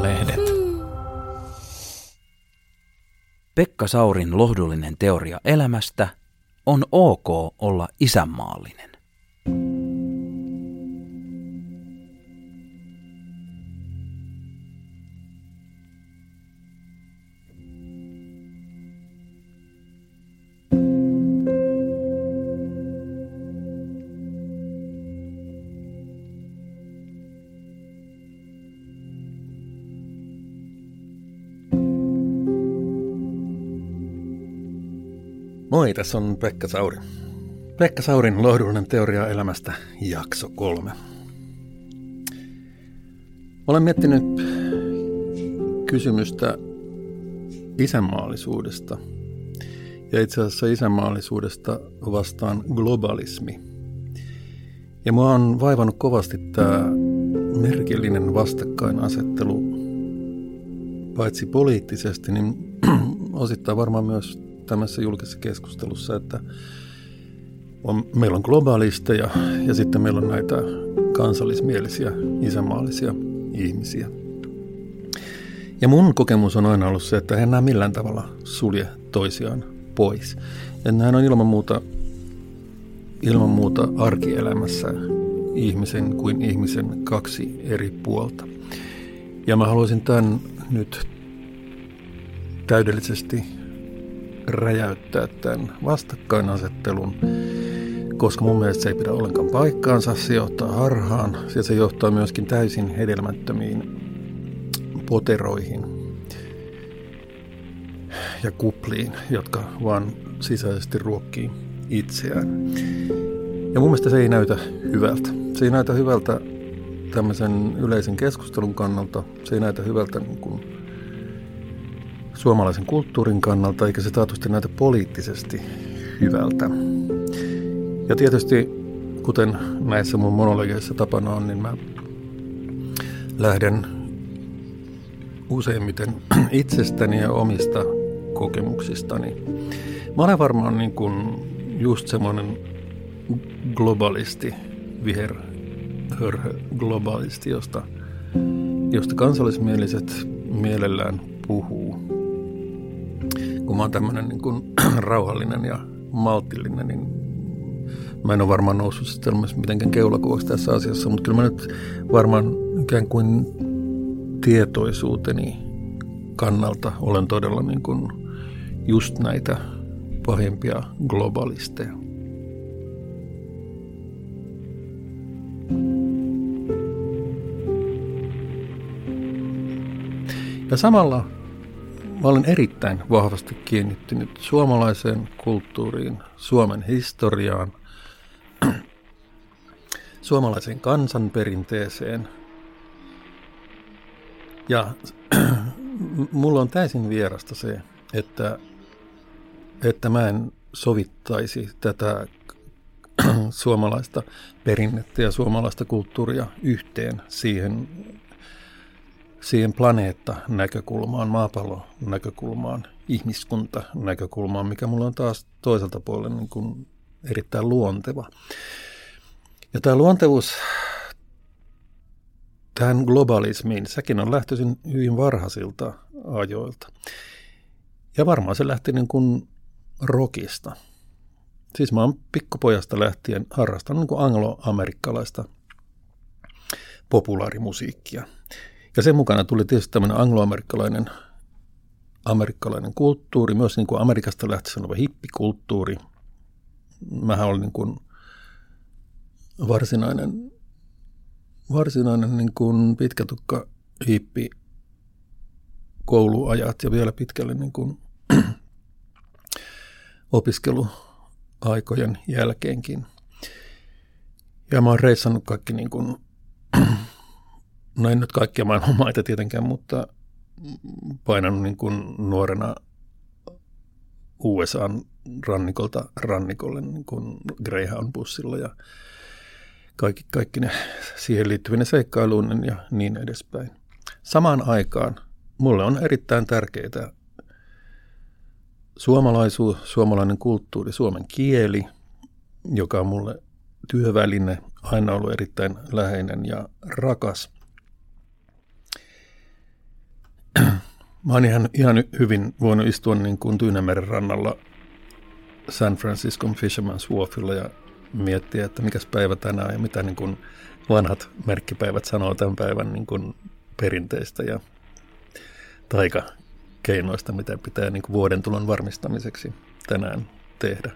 Sanomalehdet. Pekka Saurin lohdullinen teoria elämästä on ok olla isänmaallinen. Moi, tässä on Pekka Sauri. Pekka Saurin lohdullinen teoria elämästä, jakso kolme. Olen miettinyt kysymystä isänmaallisuudesta. Ja itse asiassa isänmaallisuudesta vastaan globalismi. Ja mua on vaivannut kovasti tämä merkillinen vastakkainasettelu, paitsi poliittisesti, niin osittain varmaan myös tämmöisessä julkisessa keskustelussa, että on, meillä on globaalisteja ja sitten meillä on näitä kansallismielisiä, isänmaallisia ihmisiä. Ja mun kokemus on aina ollut se, että he enää millään tavalla sulje toisiaan pois. Ja näin on ilman muuta, ilman muuta arkielämässä ihmisen kuin ihmisen kaksi eri puolta. Ja mä haluaisin tämän nyt täydellisesti räjäyttää tämän vastakkainasettelun, koska mun mielestä se ei pidä ollenkaan paikkaansa, se johtaa harhaan ja se johtaa myöskin täysin hedelmättömiin poteroihin ja kupliin, jotka vaan sisäisesti ruokkii itseään. Ja mun mielestä se ei näytä hyvältä. Se ei näytä hyvältä tämmöisen yleisen keskustelun kannalta. Se ei näytä hyvältä niin kuin suomalaisen kulttuurin kannalta, eikä se taatusti näytä poliittisesti hyvältä. Ja tietysti, kuten näissä mun monologeissa tapana on, niin mä lähden useimmiten itsestäni ja omista kokemuksistani. Mä olen varmaan niin kuin just semmoinen globalisti, viher globalisti, josta, josta kansallismieliset mielellään puhuu kun mä oon tämmöinen niin kuin, rauhallinen ja maltillinen, niin mä en ole varmaan noussut sitten mitenkään keulakuvaksi tässä asiassa, mutta kyllä mä nyt varmaan ikään kuin tietoisuuteni kannalta olen todella niin kuin just näitä pahimpia globalisteja. Ja samalla Mä olen erittäin vahvasti kiinnittynyt suomalaiseen kulttuuriin, Suomen historiaan, suomalaiseen kansanperinteeseen. Ja mulla on täysin vierasta se, että, että mä en sovittaisi tätä suomalaista perinnettä ja suomalaista kulttuuria yhteen siihen siihen planeetta-näkökulmaan, maapallo-näkökulmaan, ihmiskunta-näkökulmaan, mikä mulla on taas toiselta puolella niin kuin erittäin luonteva. Ja tämä luontevuus tähän globalismiin, sekin on lähtöisin hyvin varhaisilta ajoilta. Ja varmaan se lähti niin kuin rockista. Siis mä oon pikkupojasta lähtien harrastanut niin kuin angloamerikkalaista populaarimusiikkia. Ja sen mukana tuli tietysti tämmöinen angloamerikkalainen amerikkalainen kulttuuri, myös niin kuin Amerikasta lähtöisin oleva hippikulttuuri. Mähän olin niin kuin varsinainen, varsinainen niin kuin pitkätukka hippi kouluajat ja vielä pitkälle niin kuin opiskeluaikojen jälkeenkin. Ja mä oon reissannut kaikki niin kuin no en nyt kaikkia maailman maita tietenkään, mutta painanut niin kuin nuorena USAn rannikolta rannikolle niin kuin Greyhound-bussilla ja kaikki, kaikki ne siihen liittyvien seikkailuun ja niin edespäin. Samaan aikaan mulle on erittäin tärkeää suomalaisuus, suomalainen kulttuuri, suomen kieli, joka on mulle työväline, aina ollut erittäin läheinen ja rakas – mä oon ihan, ihan hyvin voinut istua niin kuin Tyynemeren rannalla San Franciscon Fisherman's Wharfilla ja miettiä, että mikäs päivä tänään ja mitä niin kuin vanhat merkkipäivät sanoo tämän päivän niin kuin perinteistä ja taikakeinoista, mitä pitää niin kuin vuoden tulon varmistamiseksi tänään tehdä.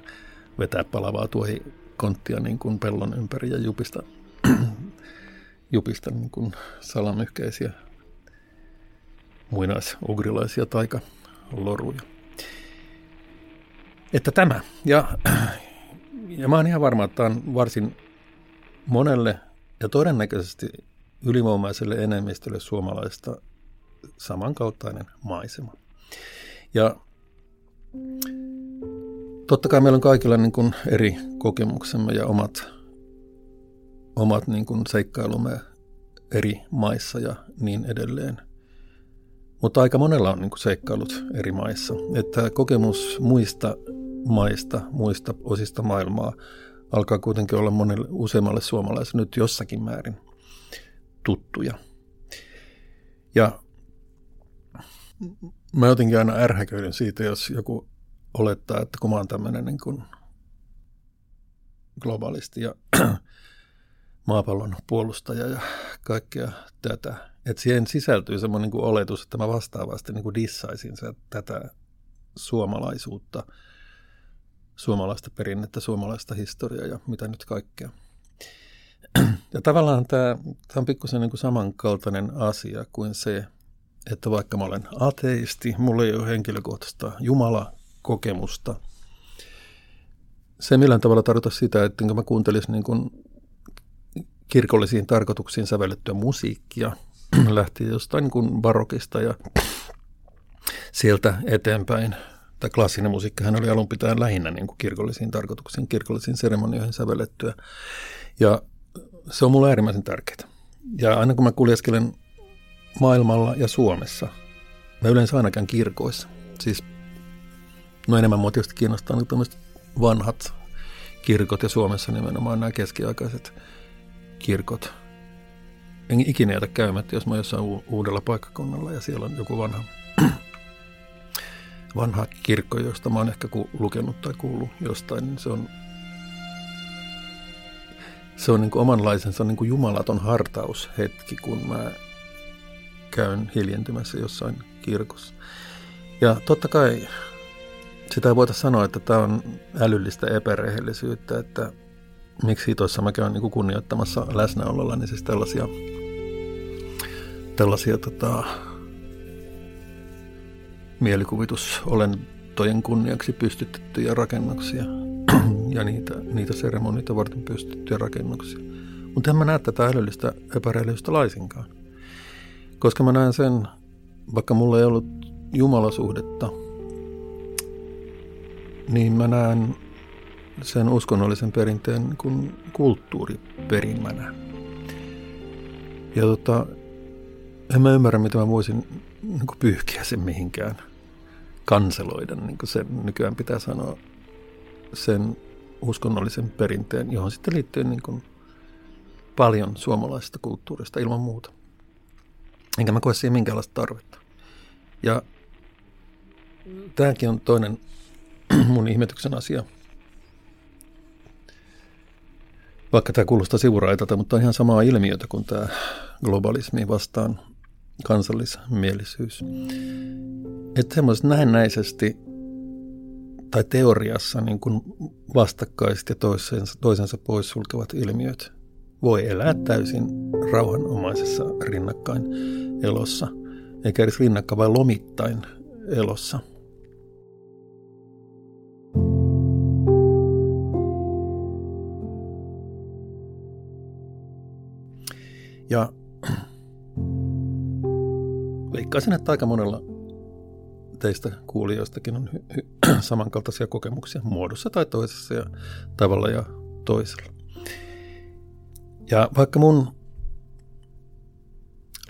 Vetää palavaa tuohikonttia niin kuin pellon ympäri ja jupista, jupista niin kuin salamyhkäisiä muinaisugrilaisia taikaloruja. Että tämä. Ja, ja mä oon ihan varma, että tämä on varsin monelle ja todennäköisesti ylivoimaiselle enemmistölle suomalaista samankaltainen maisema. Ja totta kai meillä on kaikilla niin kuin eri kokemuksemme ja omat, omat niin kuin seikkailumme eri maissa ja niin edelleen. Mutta aika monella on niin seikkailut eri maissa. Että kokemus muista maista, muista osista maailmaa alkaa kuitenkin olla monelle useammalle suomalaiselle nyt jossakin määrin tuttuja. Ja mä jotenkin aina ärhäköiden siitä, jos joku olettaa, että kun mä oon tämmöinen niin kuin globalisti ja maapallon puolustaja ja kaikkea tätä, että siihen sisältyy semmoinen niin oletus, että mä vastaavasti niin kuin dissaisin se, tätä suomalaisuutta, suomalaista perinnettä, suomalaista historiaa ja mitä nyt kaikkea. Ja tavallaan tämä, tämä on pikkusen niin kuin samankaltainen asia kuin se, että vaikka mä olen ateisti, mulla ei ole henkilökohtaista Jumala-kokemusta, se millään tavalla tarkoita sitä, että mä kuuntelisin niin kuin kirkollisiin tarkoituksiin sävellettyä musiikkia, lähti jostain kuin barokista ja sieltä eteenpäin. Tämä klassinen musiikkihan oli alun pitäen lähinnä niin kuin kirkollisiin tarkoituksiin, kirkollisiin seremonioihin sävellettyä. Ja se on mulle äärimmäisen tärkeää. Ja aina kun mä kuljeskelen maailmalla ja Suomessa, mä yleensä aina käyn kirkoissa. Siis no enemmän mua tietysti kiinnostaa niin tämmöiset vanhat kirkot ja Suomessa nimenomaan nämä keskiaikaiset kirkot. En ikinä jätä käymättä, jos mä jossain uudella paikkakunnalla ja siellä on joku vanha, vanha kirkko, josta mä oon ehkä ku- lukenut tai kuullut jostain, niin se on se on niin kuin omanlaisensa niin kuin jumalaton hartaushetki, kun mä käyn hiljentymässä jossain kirkossa. Ja totta kai sitä ei voita sanoa, että tämä on älyllistä epärehellisyyttä, että miksi hitoissa mä käyn niin kunnioittamassa läsnäololla, niin siis tällaisia, tällaisia tota, mielikuvitusolentojen kunniaksi pystytettyjä rakennuksia ja niitä, niitä seremonioita varten pystyttyjä rakennuksia. Mutta en mä näe tätä älyllistä epärehellisyyttä laisinkaan. Koska mä näen sen, vaikka mulla ei ollut jumalasuhdetta, niin mä näen sen uskonnollisen perinteen kuin kulttuuriperimänä. Ja tota, en mä ymmärrä, mitä mä voisin niin pyyhkiä sen mihinkään kanseloida, niin kuin se nykyään pitää sanoa, sen uskonnollisen perinteen, johon sitten liittyy niin kuin paljon suomalaisesta kulttuurista ilman muuta. Enkä mä koe siihen minkäänlaista tarvetta. Ja tämäkin on toinen mun ihmetyksen asia. Vaikka tämä kuulostaa sivuraitalta, mutta on ihan samaa ilmiötä kuin tämä globalismi vastaan kansallismielisyys. Että semmoiset näennäisesti tai teoriassa niin kuin vastakkaiset ja toisensa, toisensa poissulkevat ilmiöt voi elää täysin rauhanomaisessa rinnakkain elossa, eikä edes rinnakkain, vaan lomittain elossa. Ja veikkaisin, että aika monella teistä kuulijoistakin on hy- hy- samankaltaisia kokemuksia muodossa tai toisessa ja tavalla ja toisella. Ja vaikka mun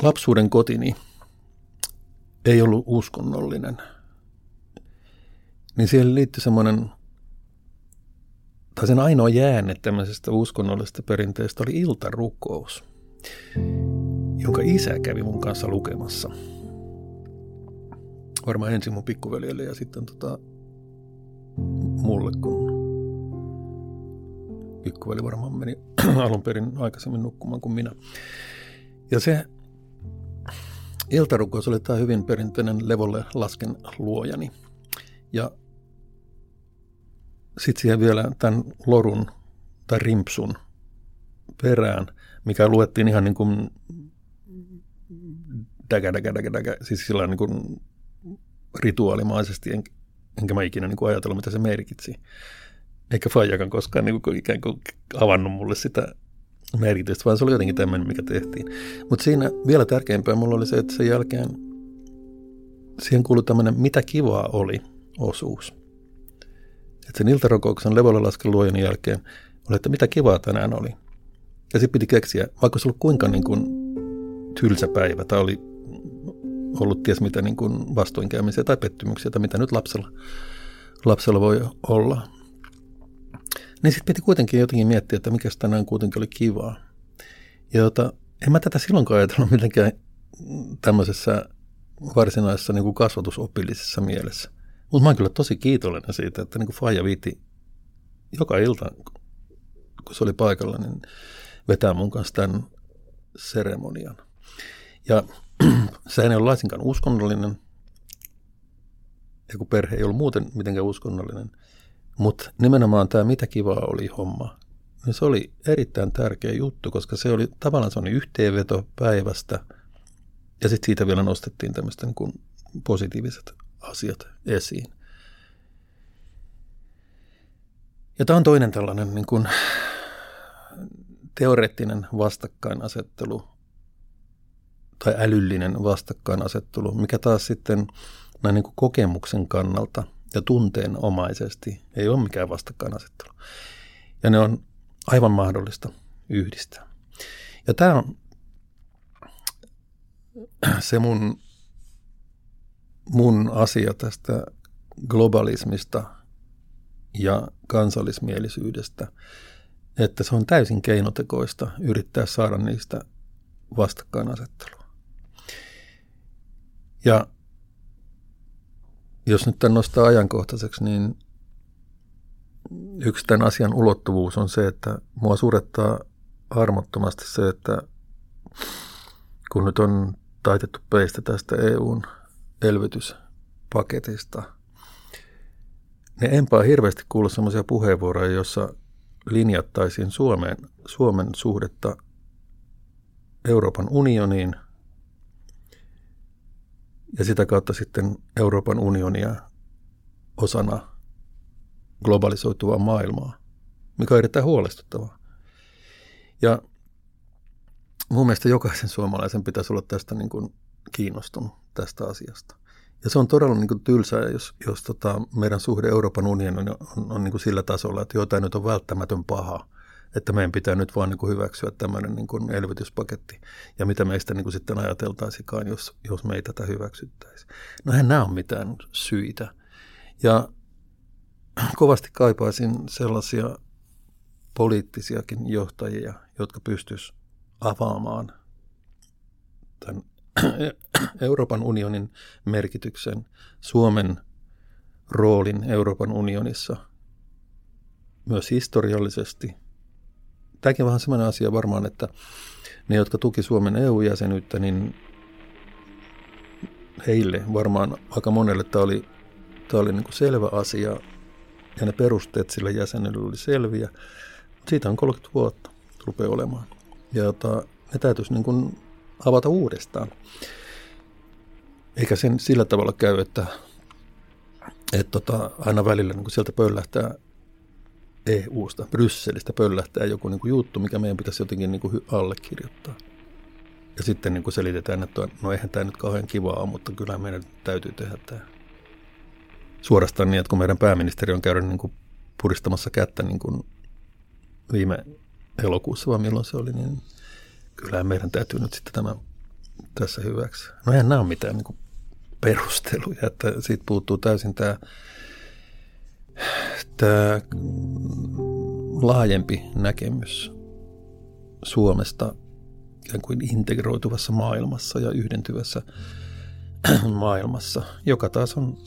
lapsuuden kotini ei ollut uskonnollinen, niin siihen liittyi semmoinen, tai sen ainoa jäänne tämmöisestä uskonnollisesta perinteestä oli iltarukous, jonka isä kävi mun kanssa lukemassa – varmaan ensin mun pikkuveljelle ja sitten tota, mulle, kun pikkuveli varmaan meni alun perin aikaisemmin nukkumaan kuin minä. Ja se iltarukous oli tämä hyvin perinteinen levolle lasken luojani. Ja sitten siihen vielä tämän lorun tai rimpsun perään, mikä luettiin ihan niin kuin däkä, däkä, däkä, däkä, siis sillä niin kuin rituaalimaisesti, en, enkä mä ikinä niin kuin ajatella, mitä se merkitsi. Eikä Fajakan koskaan niin kuin ikään kuin avannut mulle sitä merkitystä, vaan se oli jotenkin tämmöinen, mikä tehtiin. Mutta siinä vielä tärkeämpää mulla oli se, että sen jälkeen siihen kuului tämmöinen mitä kivaa oli osuus. Että sen iltarokouksen levolla laskeluojen jälkeen oli, että mitä kivaa tänään oli. Ja sitten piti keksiä, vaikka se ollut kuinka niin kuin tylsä päivä tai oli ollut ties mitä niin kuin vastoinkäymisiä tai pettymyksiä tai mitä nyt lapsella, lapsella voi olla. Niin sitten piti kuitenkin jotenkin miettiä, että mikä tänään kuitenkin oli kivaa. Ja jota, en mä tätä silloinkaan ajatellut mitenkään tämmöisessä varsinaisessa niin kuin kasvatusopillisessa mielessä. Mutta mä oon kyllä tosi kiitollinen siitä, että niin kuin Faija viiti joka ilta, kun se oli paikalla, niin vetää mun kanssa tämän seremonian. Ja se ei ole laisinkaan uskonnollinen, ja kun perhe ei ollut muuten mitenkään uskonnollinen, mutta nimenomaan tämä mitä kivaa oli homma, niin se oli erittäin tärkeä juttu, koska se oli tavallaan se oli yhteenveto päivästä, ja sitten siitä vielä nostettiin tämmöistä niin kuin positiiviset asiat esiin. Ja tämä on toinen tällainen niin kuin teoreettinen vastakkainasettelu tai älyllinen vastakkainasettelu, mikä taas sitten näin niin kuin kokemuksen kannalta ja tunteenomaisesti ei ole mikään vastakkainasettelu. Ja ne on aivan mahdollista yhdistää. Ja tämä on se mun, mun asia tästä globalismista ja kansallismielisyydestä, että se on täysin keinotekoista yrittää saada niistä vastakkainasettelua. Ja jos nyt tämän nostaa ajankohtaiseksi, niin yksi tämän asian ulottuvuus on se, että mua surettaa armottomasti se, että kun nyt on taitettu peistä tästä EUn elvytyspaketista, niin enpä hirveästi kuullut sellaisia puheenvuoroja, joissa linjattaisiin Suomen, Suomen suhdetta Euroopan unioniin ja sitä kautta sitten Euroopan unionia osana globalisoituvaa maailmaa, mikä on erittäin huolestuttavaa. Ja mun mielestä jokaisen suomalaisen pitäisi olla tästä niin kuin kiinnostunut tästä asiasta. Ja se on todella niin kuin tylsää, jos, jos tota meidän suhde Euroopan unioniin on, on, on niin kuin sillä tasolla, että jotain nyt on välttämätön paha, että meidän pitää nyt vaan niin kuin hyväksyä tämmöinen niin kuin elvytyspaketti. Ja mitä meistä niin kuin sitten ajateltaisikaan, jos, jos me ei tätä hyväksyttäisi. No eihän nämä ole mitään syitä. Ja kovasti kaipaisin sellaisia poliittisiakin johtajia, jotka pystyisivät avaamaan tämän Euroopan unionin merkityksen, Suomen roolin Euroopan unionissa myös historiallisesti. Tämäkin on vähän sellainen asia varmaan, että ne, jotka tuki Suomen EU-jäsenyyttä, niin heille varmaan aika monelle tämä oli, tämä oli niin kuin selvä asia ja ne perusteet sille jäsenelle oli selviä. Siitä on 30 vuotta rupeaa olemaan. Ja jota, ne täytyisi niin kuin avata uudestaan. Eikä sen sillä tavalla käy, että, että tota, aina välillä niin sieltä pöllähtää EU-sta, Brysselistä pöllähtää joku niin kuin juttu, mikä meidän pitäisi jotenkin niin kuin allekirjoittaa. Ja sitten niin kuin selitetään, että no eihän tämä nyt kauhean kivaa mutta kyllä meidän täytyy tehdä tämä. Suorastaan niin, että kun meidän pääministeri on käynyt niin kuin puristamassa kättä niin kuin viime elokuussa, vaan milloin se oli, niin kyllä meidän täytyy nyt sitten tämä tässä hyväksi. No nämä ole mitään niin perusteluja, että siitä puuttuu täysin tämä, tämä laajempi näkemys Suomesta ikään kuin integroituvassa maailmassa ja yhdentyvässä maailmassa, joka taas on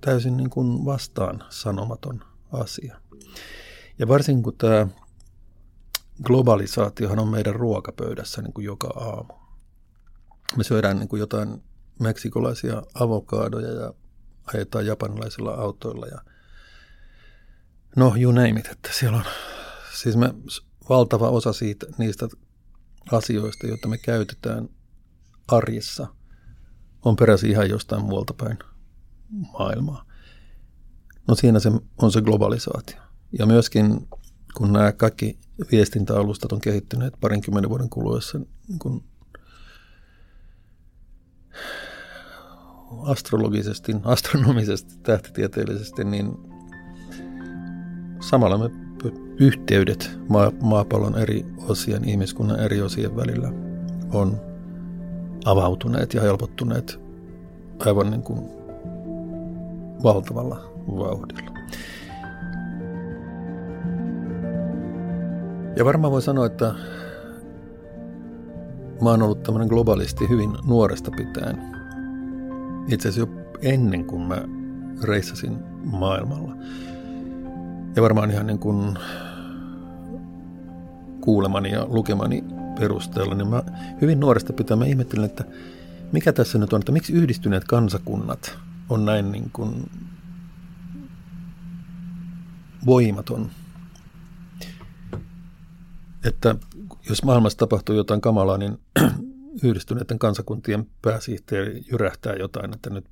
täysin niin kuin vastaan sanomaton asia. Ja varsinkin kun tämä globalisaatiohan on meidän ruokapöydässä niin kuin joka aamu. Me syödään niin kuin jotain meksikolaisia avokadoja ja ajetaan japanilaisilla autoilla ja no you name it, että siellä on siis me valtava osa siitä, niistä asioista, joita me käytetään arjessa, on peräisin ihan jostain muualta päin maailmaa. No siinä se on se globalisaatio. Ja myöskin kun nämä kaikki viestintäalustat on kehittyneet parinkymmenen vuoden kuluessa niin kun astrologisesti, astronomisesti, tähtitieteellisesti, niin samalla me yhteydet maapallon eri osien, ihmiskunnan eri osien välillä on avautuneet ja helpottuneet aivan niin kuin valtavalla vauhdilla. Ja varmaan voi sanoa, että mä oon ollut tämmöinen globalisti hyvin nuoresta pitäen. Itse asiassa jo ennen kuin mä reissasin maailmalla. Ja varmaan ihan niin kuin kuulemani ja lukemani perusteella, niin mä hyvin nuoresta pitää mä ihmettelin, että mikä tässä nyt on, että miksi yhdistyneet kansakunnat on näin niin kuin voimaton. Että jos maailmassa tapahtuu jotain kamalaa, niin yhdistyneiden kansakuntien pääsihteeri jyrähtää jotain, että nyt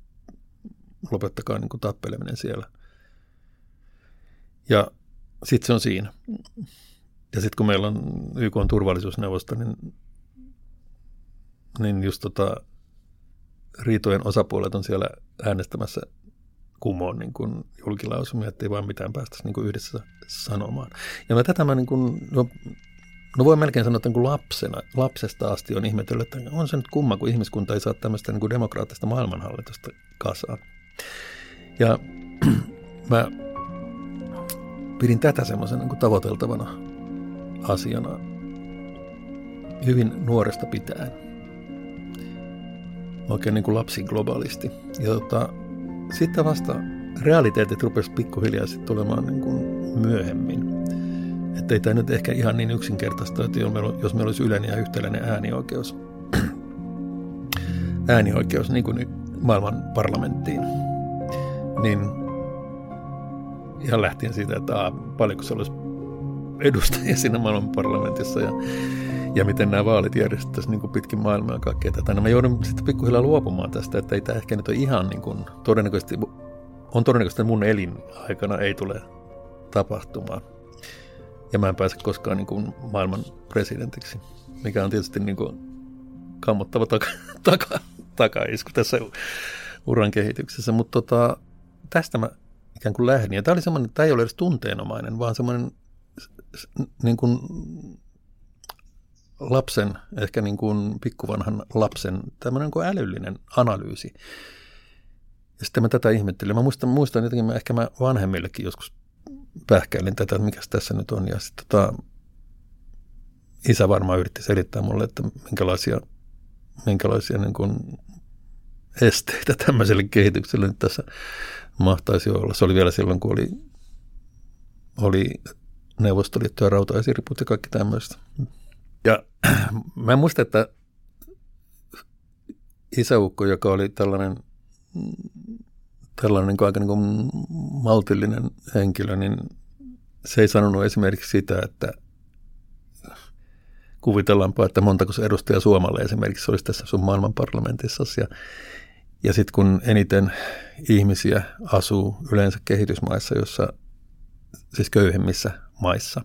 lopettakaa niin kuin tappeleminen siellä. Ja sitten se on siinä. Ja sitten kun meillä on YK on turvallisuusneuvosto, niin, niin just tota, riitojen osapuolet on siellä äänestämässä kumoon niin kuin julkilausumia, ettei vaan mitään päästä niin kuin yhdessä sanomaan. Ja mä tätä mä niin kuin, no, no voi melkein sanoa, että niin kuin lapsena, lapsesta asti on ihmetellyt, että on se nyt kumma, kun ihmiskunta ei saa tämmöistä niin kuin demokraattista maailmanhallitusta kasaan. Ja mä pidin tätä semmoisen niin tavoiteltavana asiana hyvin nuoresta pitäen. Oikein niin kuin lapsi globaalisti. Ja tota, sitten vasta realiteetit rupesi pikkuhiljaa sitten tulemaan niin kuin myöhemmin. Että ei tämä nyt ehkä ihan niin yksinkertaista, että jos meillä olisi yleinen ja yhtäläinen äänioikeus, äänioikeus niin kuin maailman parlamenttiin, niin ihan lähtien siitä, että a, paljonko se olisi edustajia siinä maailman parlamentissa ja, ja miten nämä vaalit järjestettäisiin niin kuin pitkin maailmaa ja kaikkea tätä. No mä joudun sitten pikkuhiljaa luopumaan tästä, että ei tämä ehkä nyt ole ihan niin kuin, todennäköisesti, on todennäköisesti, mun elinaikana ei tule tapahtumaan. Ja mä en pääse koskaan niin kuin maailman presidentiksi, mikä on tietysti niin kuin kammottava taka, taka, takaisku tässä uran kehityksessä. Mutta tota, tästä mä ikään kuin lähdin. Ja tämä oli semmoinen, tämä ei ole edes tunteenomainen, vaan semmoinen niin kuin lapsen, ehkä niin kuin pikkuvanhan lapsen, tämmöinen kuin älyllinen analyysi. Ja sitten mä tätä ihmettelin. Mä muistan, muistan jotenkin, mä, ehkä mä vanhemmillekin joskus pähkäilin tätä, että mikä tässä nyt on. Ja sitten tota, isä varmaan yritti selittää mulle, että minkälaisia, minkälaisia niin kuin esteitä tämmöiselle kehitykselle nyt tässä mahtaisi olla. Se oli vielä silloin, kun oli, oli Neuvostoliitto ja rautaesiriput ja kaikki tämmöistä. Ja mä muistan, että isäukko, joka oli tällainen, tällainen aika niin kuin maltillinen henkilö, niin se ei sanonut esimerkiksi sitä, että kuvitellaanpa, että montako se edustaja Suomalle esimerkiksi olisi tässä sun maailman parlamentissa. Ja, ja sitten kun eniten ihmisiä asuu yleensä kehitysmaissa, jossa siis köyhemmissä maissa.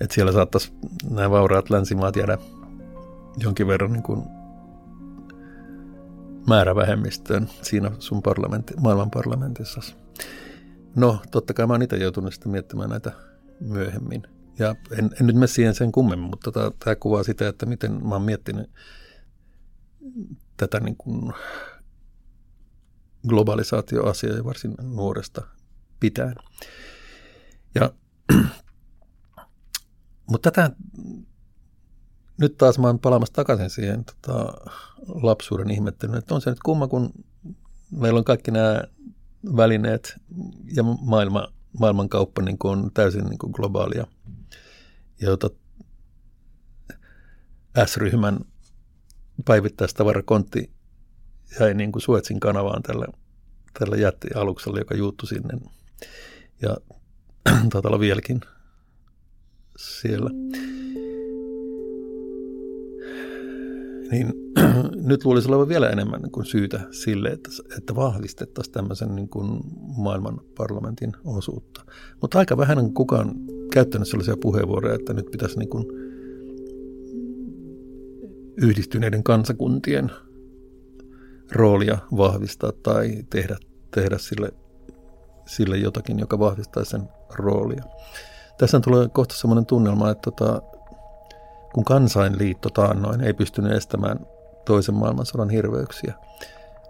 Että siellä saattaisi nämä vauraat länsimaat jäädä jonkin verran niin kuin määrävähemmistöön siinä sun parlamentti, maailman parlamentissa. No, totta kai mä oon itse joutunut sitten miettimään näitä myöhemmin. Ja en, en nyt mene siihen sen kummemmin, mutta tota, tämä kuvaa sitä, että miten mä oon miettinyt tätä niin kuin globalisaatioasiaa varsin nuoresta pitäen. Ja mutta tätä nyt taas mä oon palaamassa takaisin siihen tota, lapsuuden ihmettelyyn, että on se nyt kumma, kun meillä on kaikki nämä välineet ja maailma, maailmankauppa niin kuin on täysin niin kuin globaalia. Ja jota S-ryhmän päivittäistavarakontti jäi niin kuin Suetsin kanavaan tällä, tällä jättialuksella, joka juuttu sinne. Ja taitaa olla vieläkin siellä. Niin nyt luulisi olevan vielä enemmän niin kuin syytä sille, että, että vahvistettaisiin tämmöisen niin kuin maailman parlamentin osuutta. Mutta aika vähän on kukaan käyttänyt sellaisia puheenvuoroja, että nyt pitäisi niin kuin yhdistyneiden kansakuntien roolia vahvistaa tai tehdä, tehdä sille, sille jotakin, joka vahvistaisi sen roolia. Tässä tulee kohta sellainen tunnelma, että tota, kun kansainliitto taannoin ei pystynyt estämään toisen maailmansodan hirveyksiä,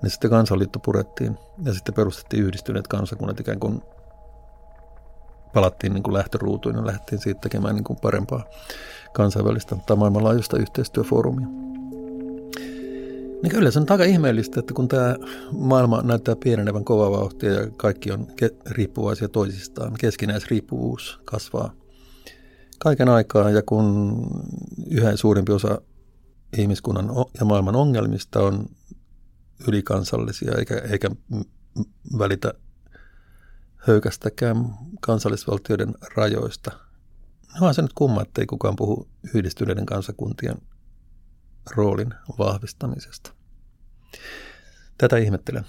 niin sitten kansanliitto purettiin ja sitten perustettiin yhdistyneet kansakunnat ikään kuin palattiin niin kuin lähtöruutuin ja lähdettiin siitä tekemään niin kuin parempaa kansainvälistä tai maailmanlaajuista yhteistyöfoorumia. Niin kyllä se on aika ihmeellistä, että kun tämä maailma näyttää pienenevän kovaa vauhtia ja kaikki on ke- riippuvaisia toisistaan, keskinäisriippuvuus kasvaa kaiken aikaa ja kun yhä suurempi osa ihmiskunnan ja maailman ongelmista on ylikansallisia eikä, eikä välitä höykästäkään kansallisvaltioiden rajoista. No on se nyt kumma, että ei kukaan puhu yhdistyneiden kansakuntien roolin vahvistamisesta. Tätä ihmettelen.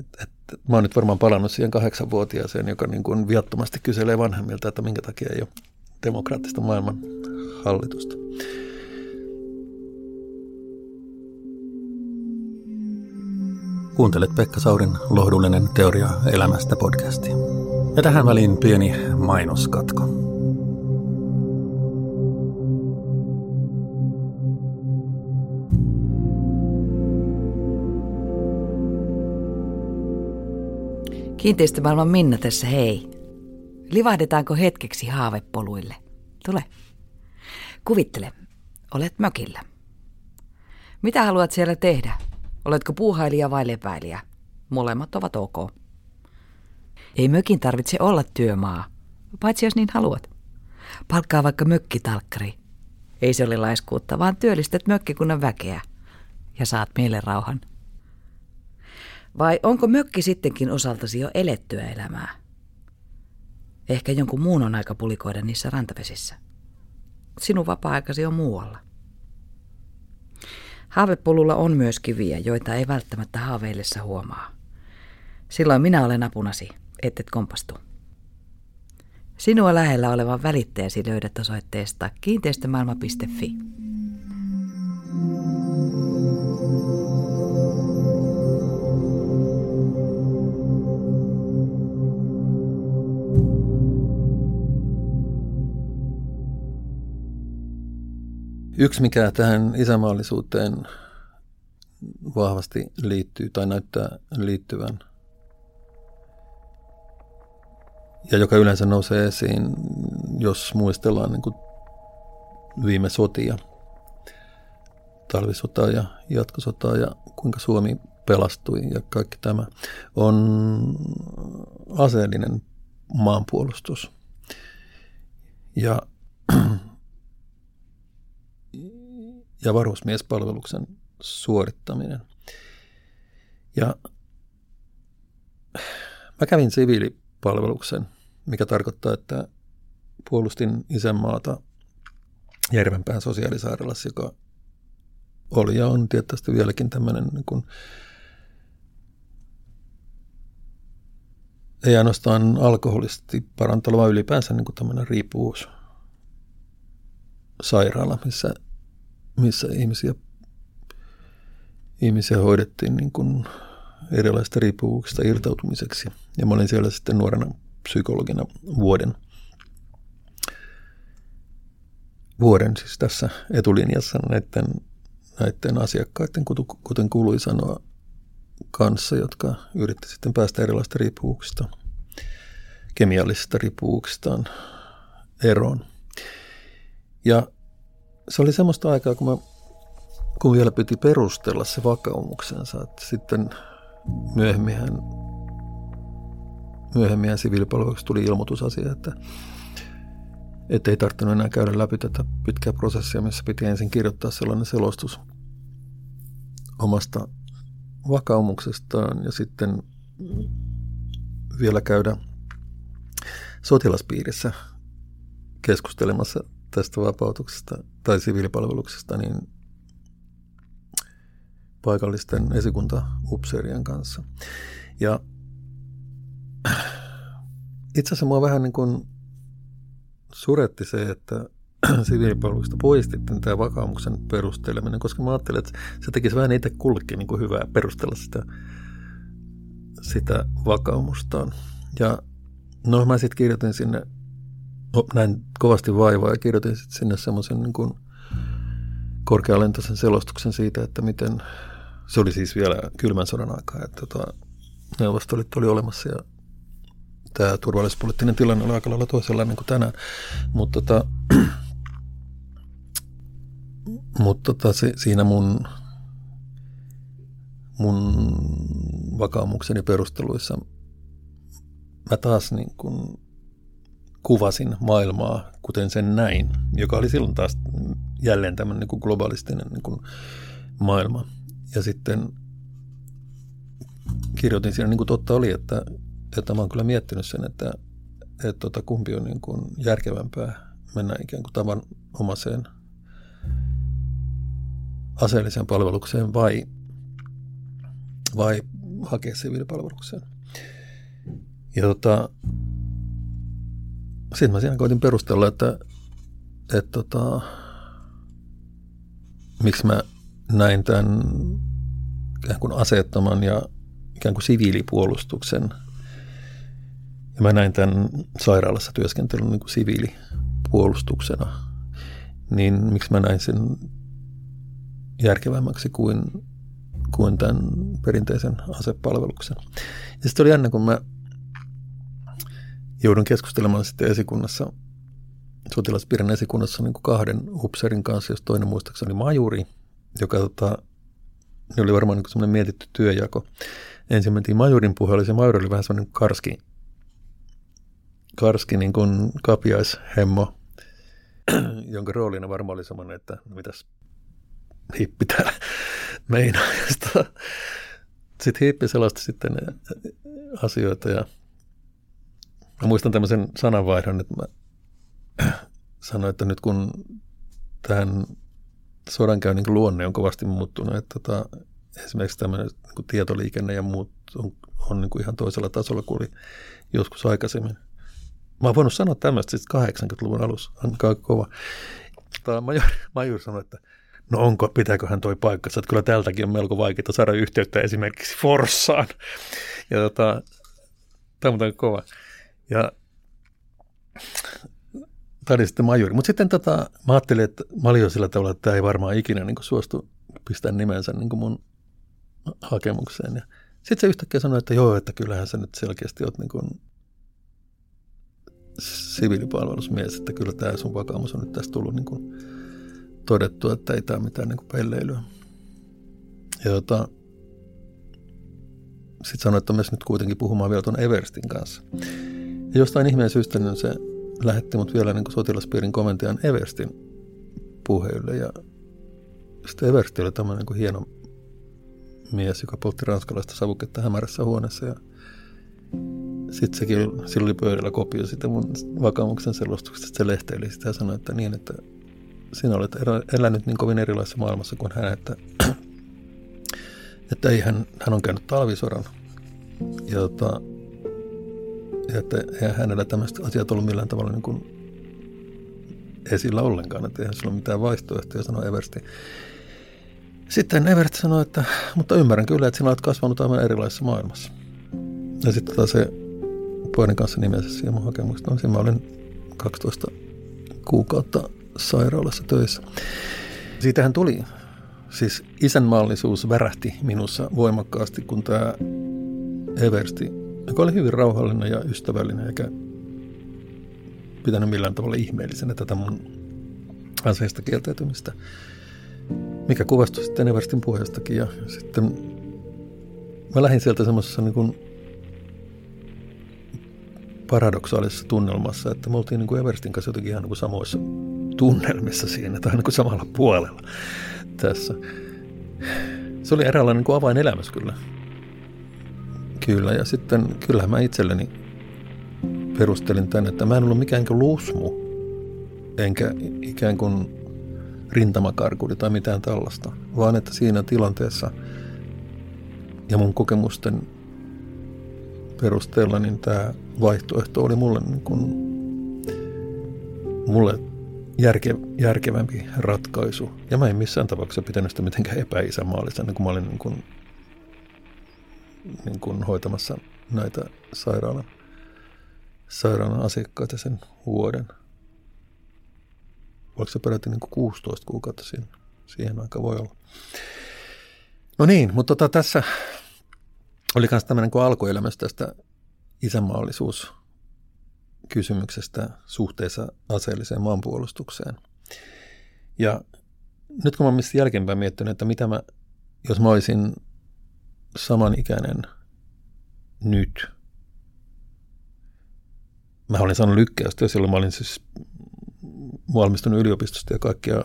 Et, et, mä oon nyt varmaan palannut siihen kahdeksanvuotiaaseen, joka niin kuin viattomasti kyselee vanhemmilta, että minkä takia ei ole demokraattista maailman hallitusta. Kuuntelet Pekka Saurin lohdullinen teoria elämästä podcastia. Ja tähän väliin pieni mainoskatko. Kiinteistömaailman Minna tässä hei. Livahdetaanko hetkeksi haavepoluille? Tule. Kuvittele, olet mökillä. Mitä haluat siellä tehdä? Oletko puuhailija vai lepäilijä? Molemmat ovat ok. Ei mökin tarvitse olla työmaa, paitsi jos niin haluat. Palkkaa vaikka mökkitalkkari. Ei se ole laiskuutta, vaan työllistät mökkikunnan väkeä ja saat mielen rauhan. Vai onko mökki sittenkin osaltasi jo elettyä elämää? Ehkä jonkun muun on aika pulikoida niissä rantavesissä. Sinun vapaa-aikasi on muualla. Haavepolulla on myös kiviä, joita ei välttämättä haaveillessa huomaa. Silloin minä olen apunasi, ettet kompastu. Sinua lähellä olevan välittäjäsi löydät osoitteesta kiinteistömaailma.fi. Yksi, mikä tähän isämaallisuuteen vahvasti liittyy tai näyttää liittyvän, ja joka yleensä nousee esiin, jos muistellaan niin kuin viime sotia, talvisotaa ja jatkosotaa ja kuinka Suomi pelastui ja kaikki tämä, on aseellinen maanpuolustus. Ja ja varusmiespalveluksen suorittaminen. Ja mä kävin siviilipalveluksen, mikä tarkoittaa, että puolustin isänmaata Järvenpään sosiaalisairaalassa, joka oli ja on tietysti vieläkin tämmöinen niin kuin, ei ainoastaan alkoholisti parantava, vaan ylipäänsä niin kuin tämmöinen riippuvuus sairaala, missä missä ihmisiä, ihmisiä hoidettiin niin kuin erilaisista riippuvuuksista irtautumiseksi. Ja mä olin siellä sitten nuorena psykologina vuoden. Vuoden siis tässä etulinjassa näiden, näiden asiakkaiden, kuten kuului sanoa, kanssa, jotka yritti sitten päästä erilaisista riippuvuuksista, kemiallisista riippuvuuksistaan eroon. Ja se oli semmoista aikaa, kun, mä, kun vielä piti perustella se vakaumuksensa. Että sitten myöhemmin myöhemmin siviilipalveluksessa tuli ilmoitusasia, että että ei tarvinnut enää käydä läpi tätä pitkää prosessia, missä piti ensin kirjoittaa sellainen selostus omasta vakaumuksestaan ja sitten vielä käydä sotilaspiirissä keskustelemassa tästä vapautuksesta tai siviilipalveluksesta niin paikallisten esikuntaupseerien kanssa. Ja itse asiassa mua vähän niin kuin suretti se, että siviilipalveluksesta poistettiin tämä vakaumuksen perusteleminen, koska mä ajattelin, että se tekisi vähän itse kullekin niin kuin hyvää perustella sitä, sitä vakaumustaan. Ja no mä sitten kirjoitin sinne, näin kovasti vaivaa ja kirjoitin sinne semmoisen niin korkealentoisen selostuksen siitä, että miten, se oli siis vielä kylmän sodan aikaa, että tota, neuvostolit oli olemassa ja tämä turvallisuuspoliittinen tilanne oli aika lailla toisenlainen kuin tänään. Mutta tota, mutta tota, se, siinä mun, mun vakaumukseni perusteluissa mä taas niin kuin kuvasin maailmaa, kuten sen näin, joka oli silloin taas jälleen tämmöinen niin kuin globalistinen niin kuin maailma. Ja sitten kirjoitin siinä, niin kuin totta oli, että että mä oon kyllä miettinyt sen, että, että tota, kumpi on niin kuin järkevämpää mennä ikään kuin tavanomaiseen aseelliseen palvelukseen vai, vai hakea siviilipalvelukseen. Ja tota, sitten mä siinä koitin perustella, että, että tota, miksi mä näin tämän ikään kuin aseettoman ja ikään kuin siviilipuolustuksen – ja mä näin tämän sairaalassa työskentelyn niin kuin siviilipuolustuksena. Niin miksi mä näin sen järkevämmäksi kuin, kuin tämän perinteisen asepalveluksen. Ja sitten oli jännä, kun mä joudun keskustelemaan sitten esikunnassa, sotilaspiirin esikunnassa niin kuin kahden upserin kanssa, jos toinen muistaakseni majuri, joka tota, oli varmaan niin semmoinen mietitty työjako. Ensin mentiin majurin puheelle, se majuri oli vähän semmoinen karski karski niin kuin kapiaishemmo, jonka roolina varmaan oli semmoinen, että no mitäs hippi täällä meinaa. Sitten hippi selosti sitten asioita ja mä muistan tämmöisen sananvaihdon, että mä sanoin, että nyt kun tähän sodankäynnin luonne on kovasti muuttunut, että tota, esimerkiksi tämmöinen niin tietoliikenne ja muut on, on niin kuin ihan toisella tasolla kuin oli joskus aikaisemmin. Mä oon voinut sanoa tämmöistä sitten 80-luvun alussa, aika kova. Tämä major, major sanoi, että no onko, pitääköhän toi paikka, että kyllä tältäkin on melko vaikeaa saada yhteyttä esimerkiksi Forssaan. Ja tota, tämä on kova. Ja oli sitten majuri. Mutta sitten tota, mä ajattelin, että mä olin jo sillä tavalla, että tämä ei varmaan ikinä niin suostu pistää nimensä niin mun hakemukseen. Ja sitten se yhtäkkiä sanoi, että joo, että kyllähän sä nyt selkeästi oot niin kuin siviilipalvelusmies, että kyllä tämä sun vakaumus on nyt tässä tullut niin kuin todettu, että ei tämä mitään niin kuin pelleilyä. Ja tota, sitten sanoin, että myös nyt kuitenkin puhumaan vielä tuon Everstin kanssa. Ja jostain ihmeen syystä niin se lähetti mut vielä niin kuin sotilaspiirin komentajan Everstin puheille. Ja sitten Eversti oli tämmöinen niin kuin hieno mies, joka poltti ranskalaista savuketta hämärässä huoneessa. Ja sitten sekin, sillä oli pöydällä kopio sitä mun vakaumuksen selostuksesta, se lehteili sitä ja sanoi, että niin, että sinä olet elänyt niin kovin erilaisessa maailmassa kuin hän, että, että ei hän, hän on käynyt talvisodan. Ja, tota, että ei hänellä tämmöiset asiat ollut millään tavalla niin kuin esillä ollenkaan, että eihän sillä ole mitään vaihtoehtoja, sanoi Eversti. Sitten Everst sanoi, että mutta ymmärrän kyllä, että sinä olet kasvanut aivan erilaisessa maailmassa. Ja sitten taas se pojan kanssa nimensä siihen mun hakemuksesta. No, mä olin 12 kuukautta sairaalassa töissä. Siitähän tuli, siis isänmaallisuus värähti minussa voimakkaasti, kun tämä Eversti, joka oli hyvin rauhallinen ja ystävällinen, eikä pitänyt millään tavalla ihmeellisenä tätä mun aseista kieltäytymistä, mikä kuvastui sitten Everstin puheestakin. Ja sitten mä lähdin sieltä semmoisessa niin kuin paradoksaalisessa tunnelmassa, että me oltiin niin kuin Everstin kanssa jotenkin ihan niin kuin samoissa tunnelmissa siinä, tai niin kuin samalla puolella tässä. Se oli eräänlainen niin avainelämys kyllä. Kyllä, ja sitten kyllähän mä itselleni perustelin tänne, että mä en ollut mikään kuin lusmu, enkä ikään kuin rintamakarkuri tai mitään tällaista, vaan että siinä tilanteessa ja mun kokemusten perusteella niin tämä vaihtoehto oli mulle, niin kuin, mulle järke, järkevämpi ratkaisu. Ja mä en missään tapauksessa pitänyt sitä mitenkään epäisämaallisena, kun mä olin niin kuin, niin kuin hoitamassa näitä sairaalan, sairaalan asiakkaita sen vuoden. Oliko se peräti niin kuin 16 kuukautta siinä, siihen aikaan voi olla. No niin, mutta tota, tässä oli myös tämmöinen kuin alkuelämässä tästä isänmaallisuus kysymyksestä suhteessa aseelliseen maanpuolustukseen. Ja nyt kun mä olen jälkeenpäin miettinyt, että mitä mä, jos mä olisin samanikäinen nyt, mä olin saanut lykkäystä ja silloin mä olin siis valmistunut yliopistosta ja kaikkia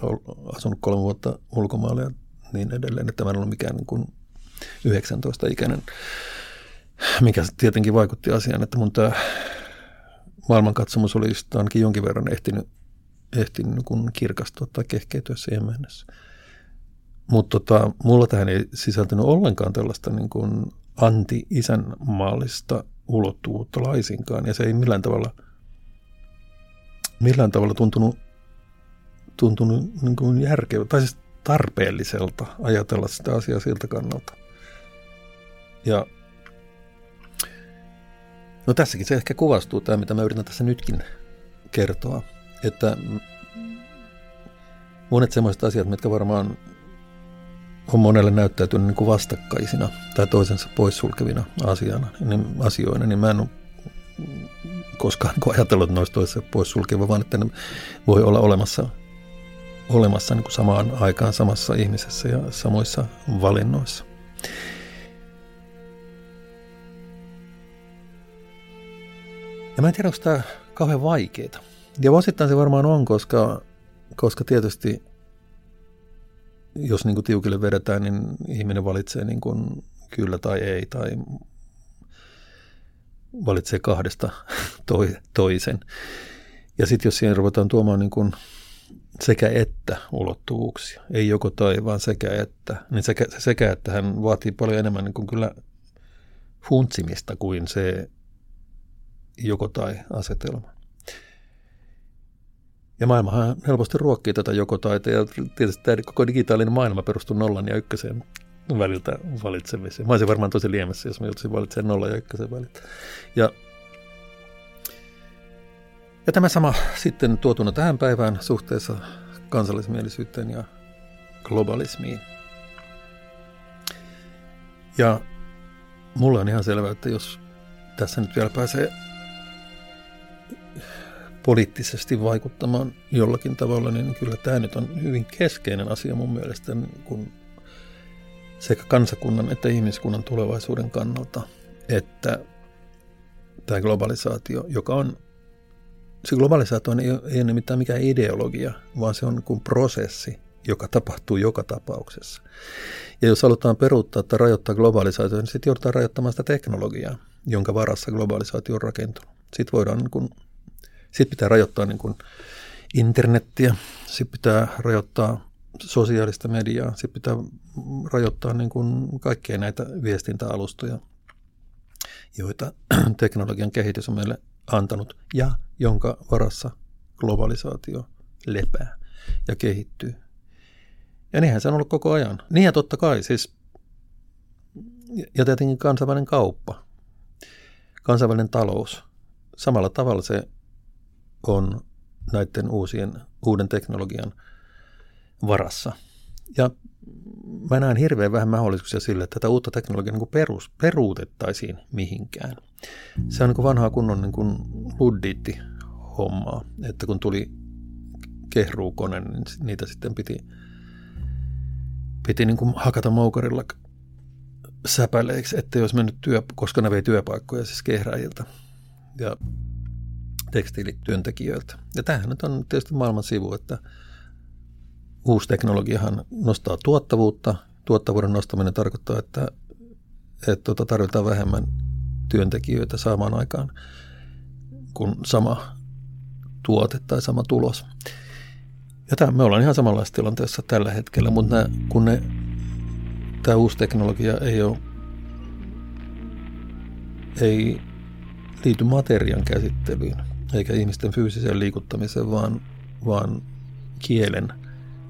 asunut kolme vuotta ulkomailla ja niin edelleen, että mä en ollut mikään niin kuin 19-ikäinen, mikä tietenkin vaikutti asiaan, että mun tämä maailmankatsomus oli ainakin jonkin verran ehtinyt, ehtinyt niin kuin kirkastua tai kehkeytyä siihen mennessä. Mutta tota, mulla tähän ei sisältynyt ollenkaan tällaista niin kuin anti-isänmaallista ulottuvuutta laisinkaan, ja se ei millään tavalla, millään tavalla tuntunut, tuntunut niin kuin järkevä, tai siis tarpeelliselta ajatella sitä asiaa siltä kannalta. Ja no tässäkin se ehkä kuvastuu tämä, mitä mä yritän tässä nytkin kertoa, että monet sellaiset asiat, mitkä varmaan on monelle näyttäytynyt niin kuin vastakkaisina tai toisensa poissulkevina asiana, niin, asioina, niin mä en ole koskaan niin ajatellut, että ne olisi toisensa poissulkeva, vaan että ne voi olla olemassa, olemassa niin kuin samaan aikaan samassa ihmisessä ja samoissa valinnoissa. Ja mä en tiedä, onko tämä kauhean vaikeaa. Ja osittain se varmaan on, koska, koska tietysti jos niin kuin tiukille vedetään, niin ihminen valitsee niin kuin kyllä tai ei, tai valitsee kahdesta toi, toisen. Ja sitten jos siihen ruvetaan tuomaan niin kuin sekä että ulottuvuuksia, ei joko tai, vaan sekä että, niin sekä, se sekä että hän vaatii paljon enemmän niin kuin kyllä funtsimista kuin se joko tai asetelma. Ja maailmahan helposti ruokkii tätä joko taita ja tietysti tämä koko digitaalinen maailma perustuu nollan ja ykkösen väliltä valitsemiseen. Mä olisin varmaan tosi liemessä, jos mä joutuisin valitsemaan nollan ja ykkösen väliltä. Ja, ja tämä sama sitten tuotuna tähän päivään suhteessa kansallismielisyyteen ja globalismiin. Ja mulle on ihan selvää, että jos tässä nyt vielä pääsee poliittisesti vaikuttamaan jollakin tavalla, niin kyllä tämä nyt on hyvin keskeinen asia mun mielestä niin kun sekä kansakunnan että ihmiskunnan tulevaisuuden kannalta, että tämä globalisaatio, joka on, se globalisaatio ei ole, ei mikään ideologia, vaan se on kuin prosessi, joka tapahtuu joka tapauksessa. Ja jos halutaan peruuttaa tai rajoittaa globalisaatiota, niin sitten joudutaan rajoittamaan sitä teknologiaa, jonka varassa globalisaatio on rakentunut. Sitten voidaan niin sitten pitää rajoittaa niin kuin internettiä, sitten pitää rajoittaa sosiaalista mediaa, sitten pitää rajoittaa niin kuin kaikkia näitä viestintäalustoja, joita teknologian kehitys on meille antanut ja jonka varassa globalisaatio lepää ja kehittyy. Ja niinhän se on ollut koko ajan. Niin ja totta kai siis, ja tietenkin kansainvälinen kauppa, kansainvälinen talous. Samalla tavalla se on näiden uusien, uuden teknologian varassa. Ja mä näen hirveän vähän mahdollisuuksia sille, että tätä uutta teknologiaa niin perus, peruutettaisiin mihinkään. Se on niin vanhaa kunnon niin kuin luddiitti hommaa, että kun tuli kehruukone, niin niitä sitten piti, piti niin kuin hakata moukarilla säpäleiksi, että jos mennyt työ, koska ne vei työpaikkoja siis kehräjiltä ja tekstiilityöntekijöiltä. Ja tämähän nyt on tietysti maailman sivu, että uusi teknologiahan nostaa tuottavuutta. Tuottavuuden nostaminen tarkoittaa, että, että tuota, tarvitaan vähemmän työntekijöitä saamaan aikaan kuin sama tuote tai sama tulos. Ja tämä, me ollaan ihan samanlaisessa tilanteessa tällä hetkellä, mutta nämä, kun ne, tämä uusi teknologia ei ole ei liity materian käsittelyyn eikä ihmisten fyysiseen liikuttamiseen, vaan, vaan kielen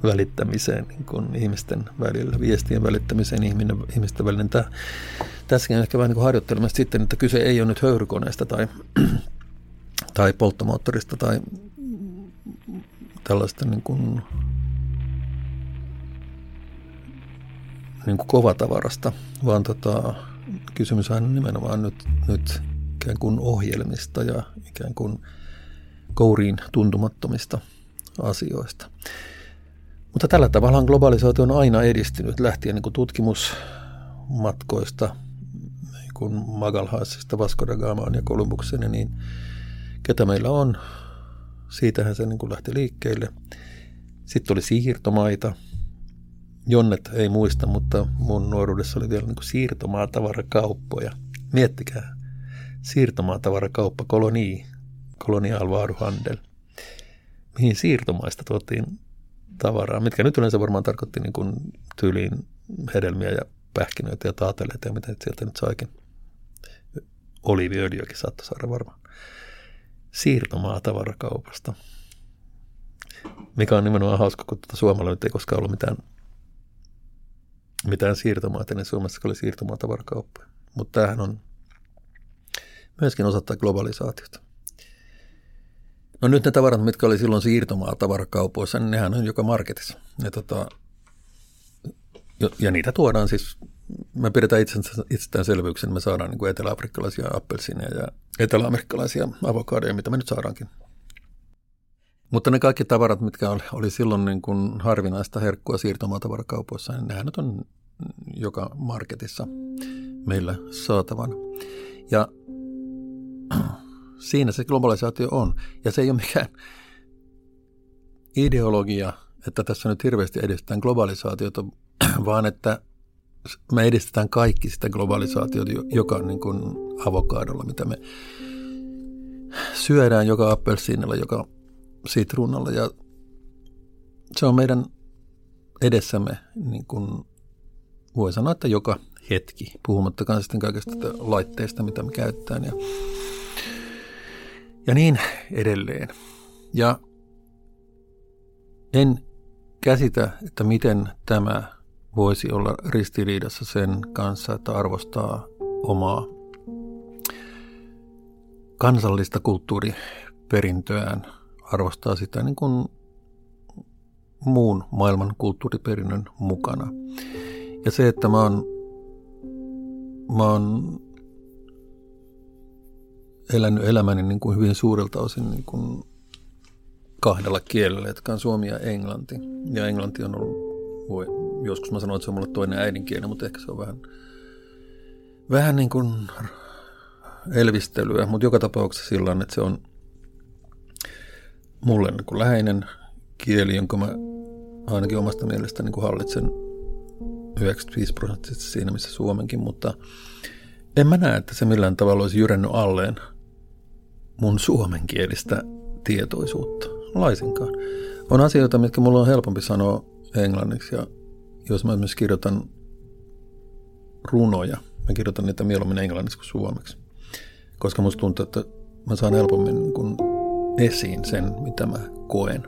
välittämiseen niin kuin ihmisten välillä, viestien välittämiseen ihminen, ihmisten välillä. Tämä, tässäkin on ehkä vähän niin harjoittelemassa sitten, että kyse ei ole nyt höyrykoneesta tai, tai polttomoottorista tai tällaista niin kuin, niin kuin kovatavarasta, vaan tota, kysymys on nimenomaan nyt, nyt ikään kuin ohjelmista ja ikään kuin kouriin tuntumattomista asioista. Mutta tällä tavalla globalisaatio on aina edistynyt lähtien niin kuin tutkimusmatkoista, niin kuin Magalhaasista, Vasco da Gamaan ja Kolumbukseen, niin ketä meillä on. Siitähän se niin kuin lähti liikkeelle. Sitten oli siirtomaita. Jonnet ei muista, mutta mun nuoruudessa oli vielä niin kuin siirtomaatavarakauppoja. Miettikää. Siirtomaatavarakauppa, koloni, kolonial varuhandel. Mihin siirtomaista tuotiin tavaraa, mitkä nyt yleensä varmaan tarkoitti niin kuin tyyliin hedelmiä ja pähkinöitä ja taateleita ja mitä sieltä nyt saikin. Oliiviöljyäkin saattoi saada varmaan. Siirtomaa tavarakaupasta. Mikä on nimenomaan hauska, kun tuota Suomella nyt ei koskaan ollut mitään, mitään siirtomaata, niin Suomessa oli siirtomaa tavarakauppa. Mutta tämähän on myöskin osoittaa globalisaatiota. No nyt ne tavarat, mitkä oli silloin siirtomaa tavarakaupoissa, niin nehän on joka marketissa. Ja, tota, ja niitä tuodaan siis, me pidetään itsestäänselvyyksen, me saadaan niin kuin etelä-afrikkalaisia appelsineja ja etelä-amerikkalaisia avokadoja, mitä me nyt saadaankin. Mutta ne kaikki tavarat, mitkä oli, oli silloin niin kuin harvinaista herkkua siirtomaatavarakaupoissa, niin nehän nyt on joka marketissa meillä saatavan. Ja Siinä se globalisaatio on. Ja se ei ole mikään ideologia, että tässä nyt hirveästi edistetään globalisaatiota, vaan että me edistetään kaikki sitä globalisaatiota, joka niin kuin avokadolla, mitä me syödään joka appelsiinilla, joka sitruunalla ja se on meidän edessämme niin kuin voi sanoa, että joka hetki, puhumattakaan sitten kaikista laitteista, mitä me käytetään ja ja niin edelleen. Ja en käsitä, että miten tämä voisi olla ristiriidassa sen kanssa, että arvostaa omaa kansallista kulttuuriperintöään, arvostaa sitä niin kuin muun maailman kulttuuriperinnön mukana. Ja se, että mä oon, mä oon elänyt elämäni niin kuin hyvin suurelta osin niin kuin kahdella kielellä, jotka on suomi ja englanti. Ja englanti on ollut, voi, joskus mä sanoin, että se on mulle toinen äidinkieli, mutta ehkä se on vähän, vähän niin kuin elvistelyä, mutta joka tapauksessa sillä että se on mulle niin kuin läheinen kieli, jonka mä ainakin omasta mielestä niin kuin hallitsen 95 prosenttisesti siinä, missä Suomenkin, mutta en mä näe, että se millään tavalla olisi jyrännyt alleen mun suomenkielistä tietoisuutta laisinkaan. On asioita, mitkä mulla on helpompi sanoa englanniksi ja jos mä esimerkiksi kirjoitan runoja, mä kirjoitan niitä mieluummin englanniksi kuin suomeksi. Koska musta tuntuu, että mä saan helpommin kun esiin sen, mitä mä koen.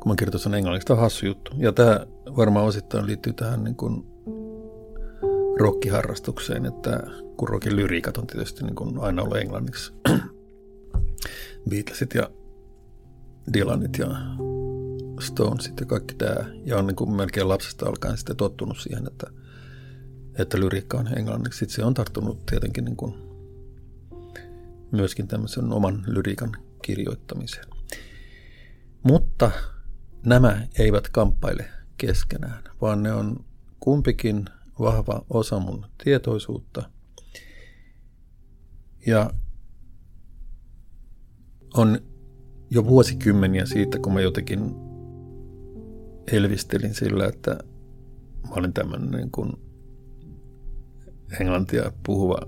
Kun mä kirjoitan sen englanniksi, tämä on hassu juttu. Ja tämä varmaan osittain liittyy tähän niin kun rockiharrastukseen, että kun rockin lyriikat on tietysti niin kun aina ollut englanniksi. Beatlesit ja Dylanit ja Stonesit ja kaikki tämä. Ja on niin kuin melkein lapsesta alkaen sitten tottunut siihen, että, että lyriikka on englanniksi. Sitten se on tarttunut tietenkin niin kuin myöskin tämmöisen oman lyriikan kirjoittamiseen. Mutta nämä eivät kamppaile keskenään, vaan ne on kumpikin vahva osa mun tietoisuutta. Ja on jo vuosikymmeniä siitä, kun mä jotenkin elvistelin sillä, että mä olin tämmöinen niin kuin englantia puhuva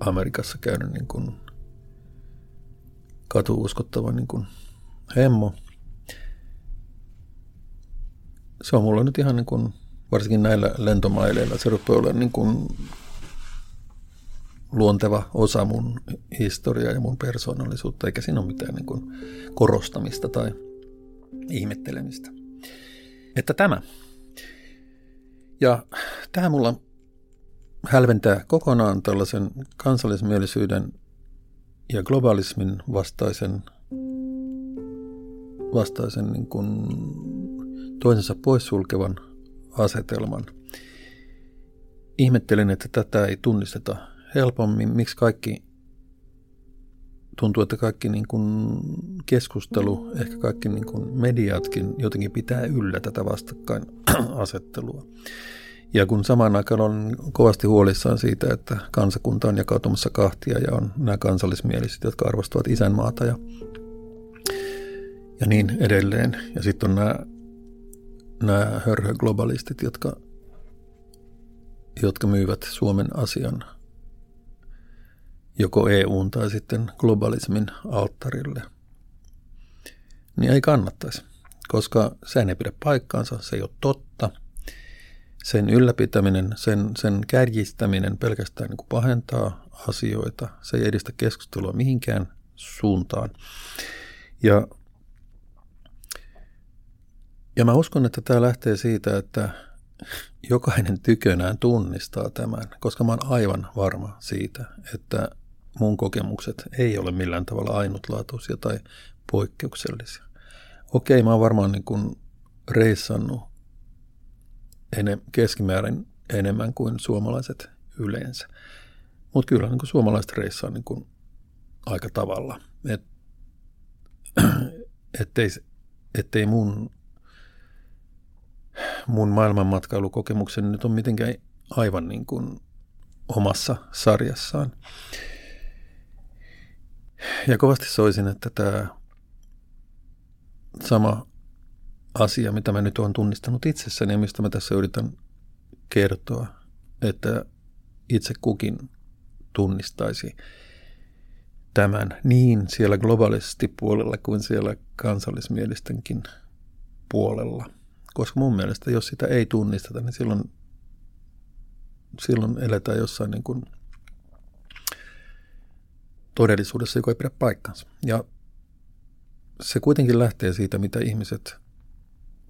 Amerikassa käynyt niin kuin katuuskottava niin kuin hemmo. Se on mulla nyt ihan niin kuin, varsinkin näillä lentomaileilla, se rupeaa olla niin kuin luonteva osa mun historiaa ja mun persoonallisuutta, eikä siinä ole mitään niin kuin korostamista tai ihmettelemistä. Että tämä. Ja tähän mulla hälventää kokonaan tällaisen kansallismielisyyden ja globalismin vastaisen, vastaisen niin kuin toisensa poissulkevan asetelman. Ihmettelen, että tätä ei tunnisteta helpommin, miksi kaikki tuntuu, että kaikki niin kuin keskustelu, ehkä kaikki niin kuin mediatkin jotenkin pitää yllä tätä vastakkainasettelua. Ja kun samaan aikaan on kovasti huolissaan siitä, että kansakunta on jakautumassa kahtia ja on nämä kansallismieliset, jotka arvostavat isänmaata ja, ja niin edelleen. Ja sitten on nämä, nämä hörhöglobalistit, jotka, jotka myyvät Suomen asian joko EUn tai sitten globalismin alttarille. Niin ei kannattaisi, koska se ei pidä paikkaansa, se ei ole totta – sen ylläpitäminen, sen, sen kärjistäminen pelkästään niin kuin pahentaa asioita. Se ei edistä keskustelua mihinkään suuntaan. Ja, ja mä uskon, että tämä lähtee siitä, että jokainen tykönään tunnistaa tämän, koska mä oon aivan varma siitä, että mun kokemukset ei ole millään tavalla ainutlaatuisia tai poikkeuksellisia. Okei, mä oon varmaan niin kuin reissannut enem, keskimäärin enemmän kuin suomalaiset yleensä. Mutta kyllä niin kuin suomalaiset reissaa niin kuin aika tavalla. Et, ettei, ettei mun, mun maailmanmatkailukokemukseni nyt on mitenkään aivan niin kuin omassa sarjassaan. Ja kovasti soisin, että tämä sama asia, mitä mä nyt olen tunnistanut itsessäni ja mistä mä tässä yritän kertoa, että itse kukin tunnistaisi tämän niin siellä globaalisti puolella kuin siellä kansallismielistenkin puolella. Koska mun mielestä, jos sitä ei tunnisteta, niin silloin, silloin eletään jossain niin kuin todellisuudessa, joka ei pidä paikkansa. Ja se kuitenkin lähtee siitä, mitä ihmiset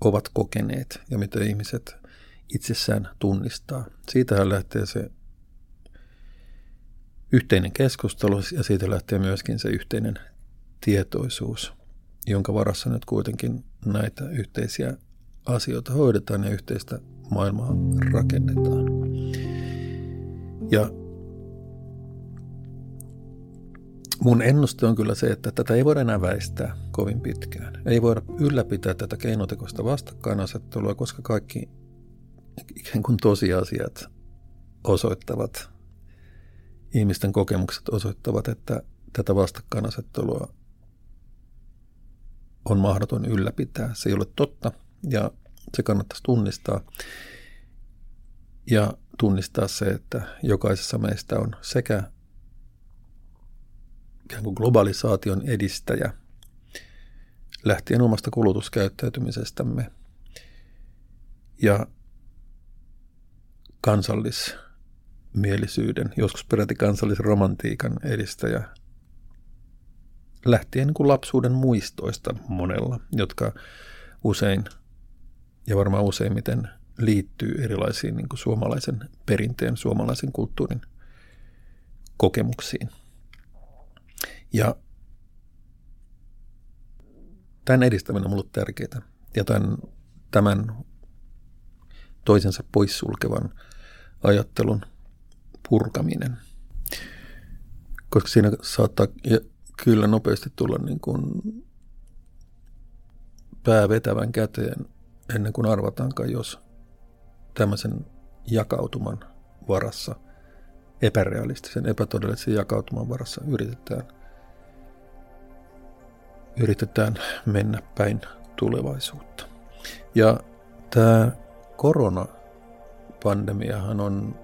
ovat kokeneet ja mitä ihmiset itsessään tunnistaa. Siitähän lähtee se yhteinen keskustelu ja siitä lähtee myöskin se yhteinen tietoisuus, jonka varassa nyt kuitenkin näitä yhteisiä asioita hoidetaan ja yhteistä maailmaa rakennetaan. Ja Mun ennuste on kyllä se, että tätä ei voida enää väistää kovin pitkään. Ei voida ylläpitää tätä keinotekoista vastakkainasettelua, koska kaikki ikään kuin tosiasiat osoittavat, ihmisten kokemukset osoittavat, että tätä vastakkainasettelua on mahdoton ylläpitää. Se ei ole totta ja se kannattaisi tunnistaa. Ja tunnistaa se, että jokaisessa meistä on sekä ikään kuin globalisaation edistäjä lähtien omasta kulutuskäyttäytymisestämme ja kansallismielisyyden, joskus peräti kansallisromantiikan edistäjä lähtien niin kuin lapsuuden muistoista monella, jotka usein ja varmaan useimmiten liittyy erilaisiin niin kuin suomalaisen perinteen, suomalaisen kulttuurin kokemuksiin. Ja tämän edistäminen on ollut tärkeää. Ja tämän, tämän toisensa poissulkevan ajattelun purkaminen. Koska siinä saattaa kyllä nopeasti tulla niin kuin pää vetävän käteen ennen kuin arvataankaan, jos tämmöisen jakautuman varassa, epärealistisen, epätodellisen jakautuman varassa yritetään, yritetään mennä päin tulevaisuutta. Ja tämä koronapandemiahan on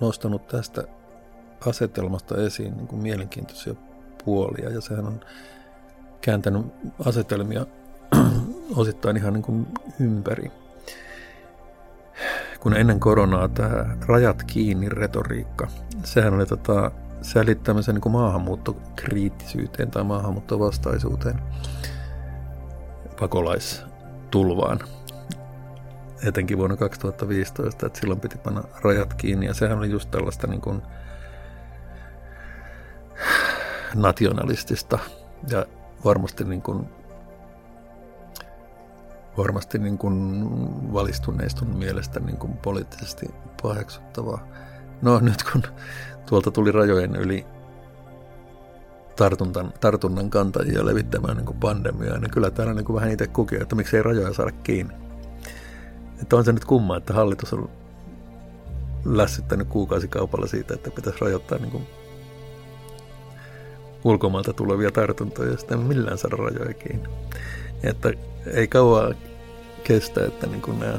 nostanut tästä asetelmasta esiin niin kuin mielenkiintoisia puolia ja sehän on kääntänyt asetelmia osittain ihan niin kuin ympäri. Kun ennen koronaa tämä rajat kiinni retoriikka, sehän oli tota, sälit tämmöisen niin maahanmuuttokriittisyyteen tai maahanmuuttovastaisuuteen, pakolaistulvaan, etenkin vuonna 2015, että silloin piti panna rajat kiinni ja sehän oli just tällaista niin kuin nationalistista ja varmasti niin kuin varmasti niin kuin valistuneistun mielestä niin kuin poliittisesti paheksuttavaa. No nyt kun tuolta tuli rajojen yli tartunnan, tartunnan kantajia levittämään niin pandemiaa, niin kyllä täällä niin vähän itse kuki, että miksei rajoja saada kiinni. Että on se nyt kumma, että hallitus on lässyttänyt kuukausikaupalla siitä, että pitäisi rajoittaa niin kuin ulkomailta tulevia tartuntoja ja sitten millään saada rajoja kiinni. Että ei kauan kestä, että niin kuin nämä,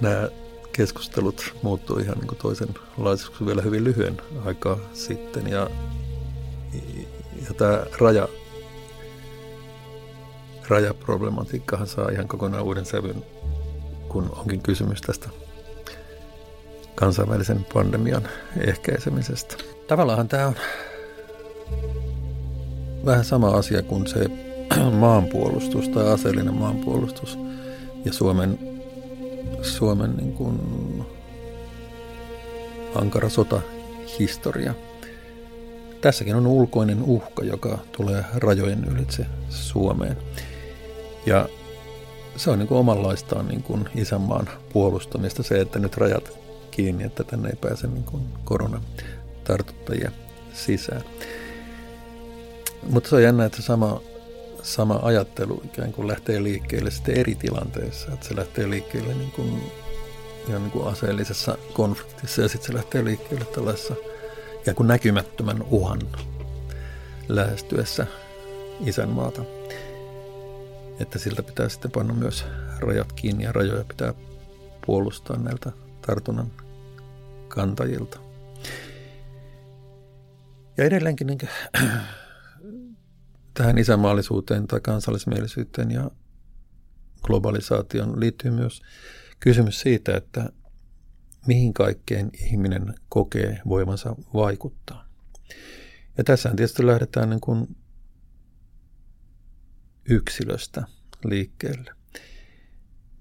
nämä keskustelut muuttuu ihan niin kuin toisenlaisiksi vielä hyvin lyhyen aikaa sitten. Ja, ja tämä raja, rajaproblematiikkahan saa ihan kokonaan uuden sävyn, kun onkin kysymys tästä kansainvälisen pandemian ehkäisemisestä. Tavallaan tämä on vähän sama asia kuin se maanpuolustus tai aseellinen maanpuolustus ja Suomen, Suomen niin kuin ankara sotahistoria. Tässäkin on ulkoinen uhka, joka tulee rajojen ylitse Suomeen. Ja se on niin kuin omanlaistaan niin kuin isänmaan puolustamista se, että nyt rajat kiinni, että tänne ei pääse niin kuin koronatartuttajia sisään. Mutta se on jännä, että sama, sama ajattelu ikään kuin lähtee liikkeelle sitten eri tilanteissa. Että se lähtee liikkeelle niin kuin, ihan niin kuin aseellisessa konfliktissa ja sitten se lähtee liikkeelle tällaisessa ikään kuin näkymättömän uhan lähestyessä isänmaata. Että siltä pitää sitten panna myös rajat kiinni ja rajoja pitää puolustaa näiltä tartunnan kantajilta. Ja edelleenkin niin tähän isänmaallisuuteen tai kansallismielisyyteen ja globalisaation liittyy myös kysymys siitä, että mihin kaikkeen ihminen kokee voimansa vaikuttaa. Ja tässä tietysti lähdetään niin kuin yksilöstä liikkeelle.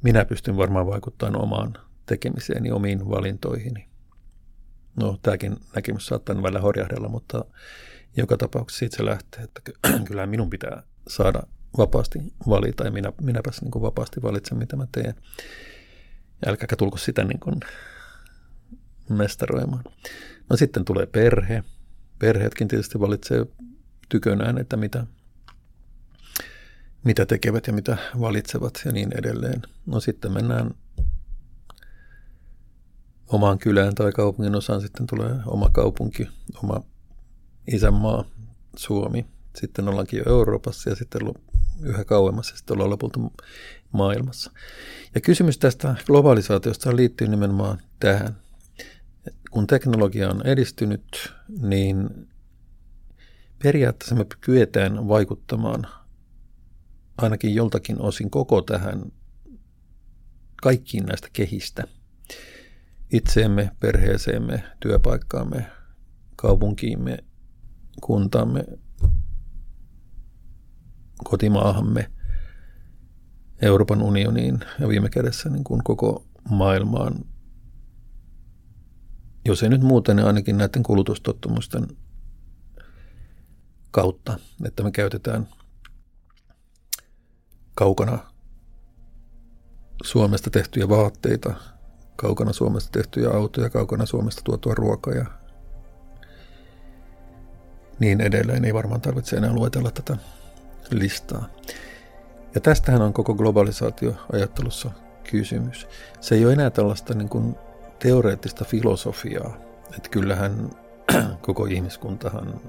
Minä pystyn varmaan vaikuttamaan omaan tekemiseeni, omiin valintoihini. No, tämäkin näkemys saattaa välillä horjahdella, mutta joka tapauksessa siitä se lähtee, että kyllä minun pitää saada vapaasti valita ja minä, minäpäs niin vapaasti valitsen, mitä mä teen. Älkääkä tulko sitä niin kuin mestaroimaan. No sitten tulee perhe. Perheetkin tietysti valitsee tykönään, että mitä, mitä tekevät ja mitä valitsevat ja niin edelleen. No sitten mennään omaan kylään tai kaupungin osaan sitten tulee oma kaupunki, oma isänmaa, Suomi. Sitten ollaankin jo Euroopassa ja sitten yhä kauemmas ja sitten ollaan lopulta maailmassa. Ja kysymys tästä globalisaatiosta liittyy nimenomaan tähän. Kun teknologia on edistynyt, niin periaatteessa me kyetään vaikuttamaan ainakin joltakin osin koko tähän kaikkiin näistä kehistä – itseemme, perheeseemme, työpaikkaamme, kaupunkiimme, kuntaamme, kotimaahamme, Euroopan unioniin ja viime kädessä niin kuin koko maailmaan, jos ei nyt muuten, niin ainakin näiden kulutustottumusten kautta, että me käytetään kaukana Suomesta tehtyjä vaatteita, kaukana Suomesta tehtyjä autoja, kaukana Suomesta tuotua ruokaa ja niin edelleen. Ei varmaan tarvitse enää luetella tätä listaa. Ja tästähän on koko globalisaatioajattelussa kysymys. Se ei ole enää tällaista niin kuin teoreettista filosofiaa, että kyllähän koko ihmiskuntahan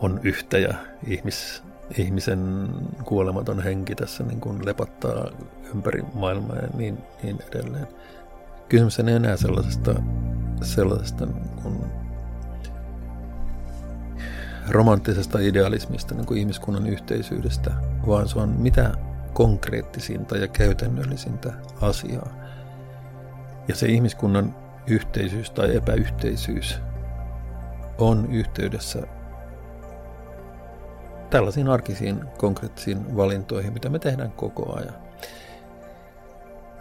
on yhtä ja ihmis, ihmisen kuolematon henki tässä niin kuin lepattaa ympäri maailmaa ja niin, niin edelleen. Kysymys ei enää sellaisesta, sellaisesta niin kuin romanttisesta idealismista, niin kuin ihmiskunnan yhteisyydestä, vaan se on mitä konkreettisinta ja käytännöllisintä asiaa. Ja se ihmiskunnan yhteisyys tai epäyhteisyys on yhteydessä tällaisiin arkisiin konkreettisiin valintoihin, mitä me tehdään koko ajan.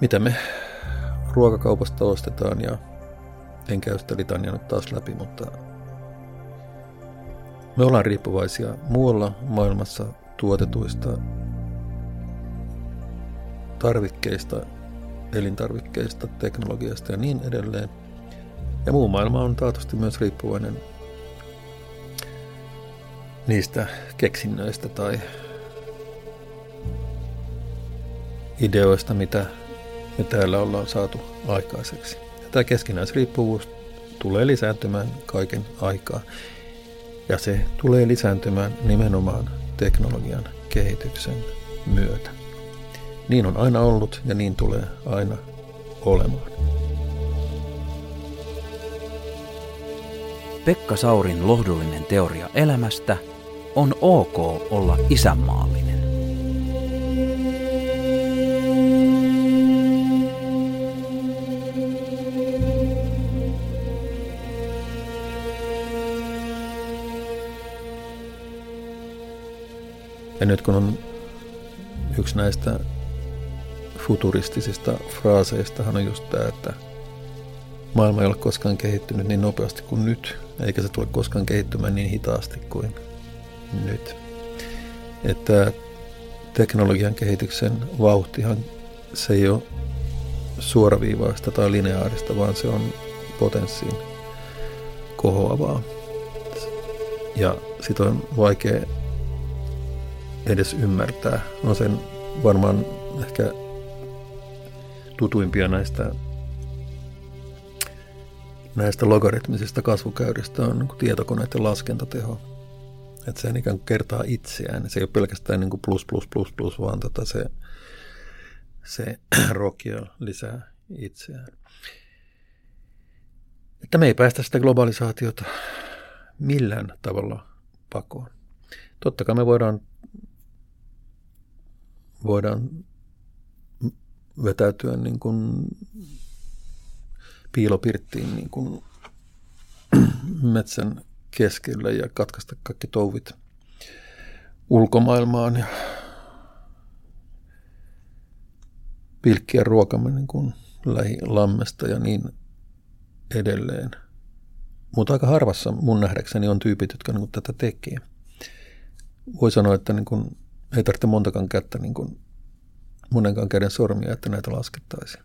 Mitä me ruokakaupasta ostetaan ja en käy sitä litania nyt taas läpi, mutta me ollaan riippuvaisia muualla maailmassa tuotetuista tarvikkeista, elintarvikkeista, teknologiasta ja niin edelleen. Ja muu maailma on taatusti myös riippuvainen niistä keksinnöistä tai ideoista, mitä me täällä ollaan saatu aikaiseksi. Ja tämä keskinäisriippuvuus tulee lisääntymään kaiken aikaa. Ja se tulee lisääntymään nimenomaan teknologian kehityksen myötä. Niin on aina ollut ja niin tulee aina olemaan. Pekka Saurin lohdullinen teoria elämästä on ok olla isänmaallinen. Ja nyt kun on yksi näistä futuristisista fraaseistahan on just tämä, että maailma ei ole koskaan kehittynyt niin nopeasti kuin nyt, eikä se tule koskaan kehittymään niin hitaasti kuin nyt. Että teknologian kehityksen vauhtihan se ei ole suoraviivaista tai lineaarista, vaan se on potenssiin kohoavaa. Ja sitä on vaikea edes ymmärtää. No sen varmaan ehkä tutuimpia näistä, näistä logaritmisista kasvukäyristä on niin tietokoneiden laskentateho. Että se ikään kuin kertaa itseään. Se ei ole pelkästään niin kuin plus, plus, plus, plus, vaan tota se, se rokio lisää itseään. Että me ei päästä sitä globalisaatiota millään tavalla pakoon. Totta kai me voidaan, voidaan vetäytyä niin kuin piilopirttiin niin kuin metsän keskelle ja katkaista kaikki touvit ulkomaailmaan ja pilkkiä ruokamme niin kuin lähilammesta ja niin edelleen. Mutta aika harvassa mun nähdäkseni on tyypit, jotka niin tätä tekee. Voi sanoa, että niin kuin, ei tarvitse montakaan kättä niin kuin monenkaan käden sormia, että näitä laskettaisiin.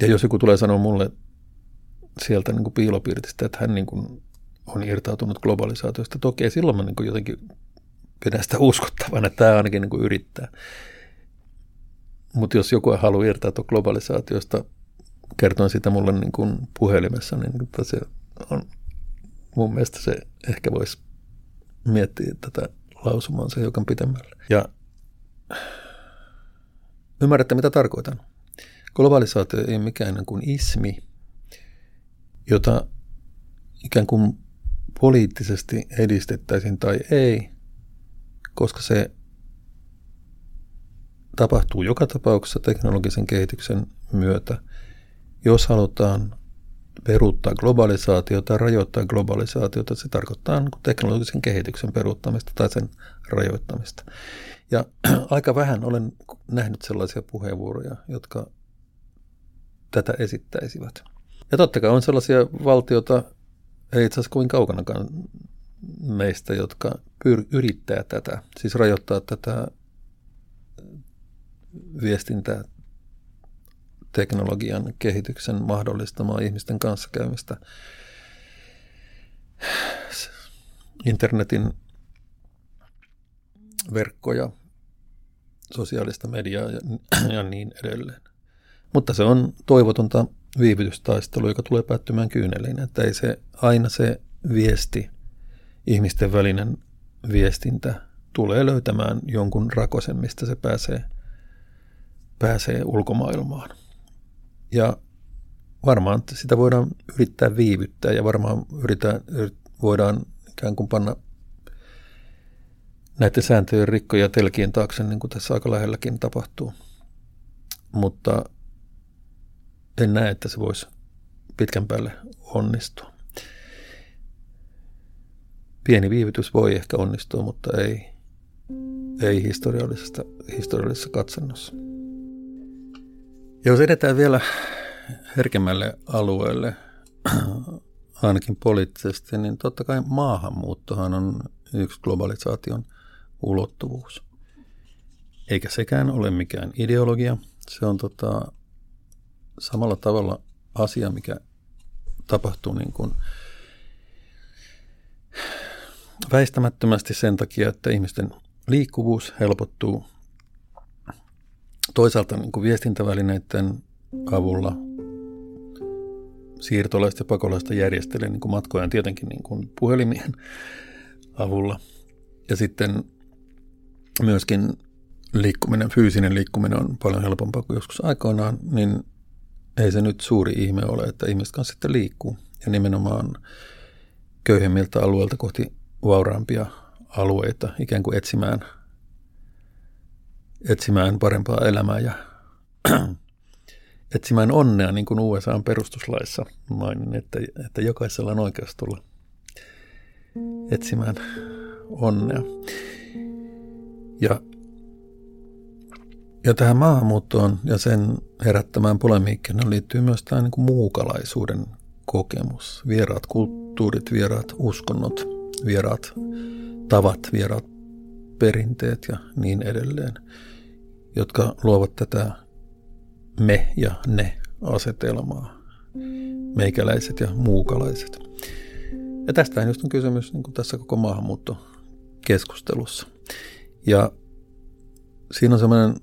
Ja jos joku tulee sanoa mulle sieltä niin kuin piilopirtistä, että hän niin kuin on irtautunut globalisaatiosta, toki silloin mä niin kuin jotenkin pidän sitä uskottavana, että tämä ainakin niin kuin yrittää. Mutta jos joku ei halua irtautua globalisaatiosta, kertoin sitä mulle niin kuin puhelimessa, niin että se on, mun mielestä se ehkä voisi miettiä tätä lausumansa hiukan pitemmälle. Ja Ymmärrätte, mitä tarkoitan. Globalisaatio ei ole mikään kuin ismi, jota ikään kuin poliittisesti edistettäisiin tai ei, koska se tapahtuu joka tapauksessa teknologisen kehityksen myötä. Jos halutaan peruuttaa globalisaatiota rajoittaa globalisaatiota, se tarkoittaa teknologisen kehityksen peruuttamista tai sen rajoittamista. Ja aika vähän olen nähnyt sellaisia puheenvuoroja, jotka tätä esittäisivät. Ja totta kai on sellaisia valtioita, ei itse asiassa kovin kaukanakaan meistä, jotka pyr- yrittää tätä, siis rajoittaa tätä viestintää teknologian kehityksen mahdollistamaa ihmisten kanssakäymistä. Internetin verkkoja, sosiaalista mediaa ja, ja niin edelleen. Mutta se on toivotonta viivytystaistelua, joka tulee päättymään kyyneliin. Että ei se aina se viesti, ihmisten välinen viestintä tulee löytämään jonkun rakosen, mistä se pääsee, pääsee ulkomaailmaan. Ja varmaan sitä voidaan yrittää viivyttää ja varmaan yritetään, voidaan ikään kuin panna näiden sääntöjen rikkoja telkien taakse, niin kuin tässä aika lähelläkin tapahtuu. Mutta en näe, että se voisi pitkän päälle onnistua. Pieni viivytys voi ehkä onnistua, mutta ei, ei historiallisesta, historiallisessa katsannossa. Jos edetään vielä herkemmälle alueelle, ainakin poliittisesti, niin totta kai maahanmuuttohan on yksi globalisaation ulottuvuus. Eikä sekään ole mikään ideologia. Se on tota, samalla tavalla asia, mikä tapahtuu niin kuin väistämättömästi sen takia, että ihmisten liikkuvuus helpottuu. Toisaalta niin kuin viestintävälineiden avulla siirtolaista ja pakolaista järjestelee niin matkojaan tietenkin niin kuin puhelimien avulla. Ja sitten myöskin liikkuminen, fyysinen liikkuminen on paljon helpompaa kuin joskus aikoinaan, niin ei se nyt suuri ihme ole, että ihmiset kanssa sitten liikkuu. Ja nimenomaan köyhemmiltä alueilta kohti vauraampia alueita ikään kuin etsimään, etsimään parempaa elämää ja etsimään onnea, niin kuin USA on perustuslaissa mainin, että, että jokaisella on oikeus tulla etsimään onnea. Ja, ja tähän maahanmuuttoon ja sen herättämään polemiikkiin liittyy myös tämä niin kuin muukalaisuuden kokemus. Vieraat kulttuurit, vieraat uskonnot, vieraat tavat, vieraat perinteet ja niin edelleen, jotka luovat tätä me ja ne asetelmaa. Meikäläiset ja muukalaiset. Ja tästä just on kysymys niin kuin tässä koko maahanmuuttokeskustelussa. Ja siinä on semmoinen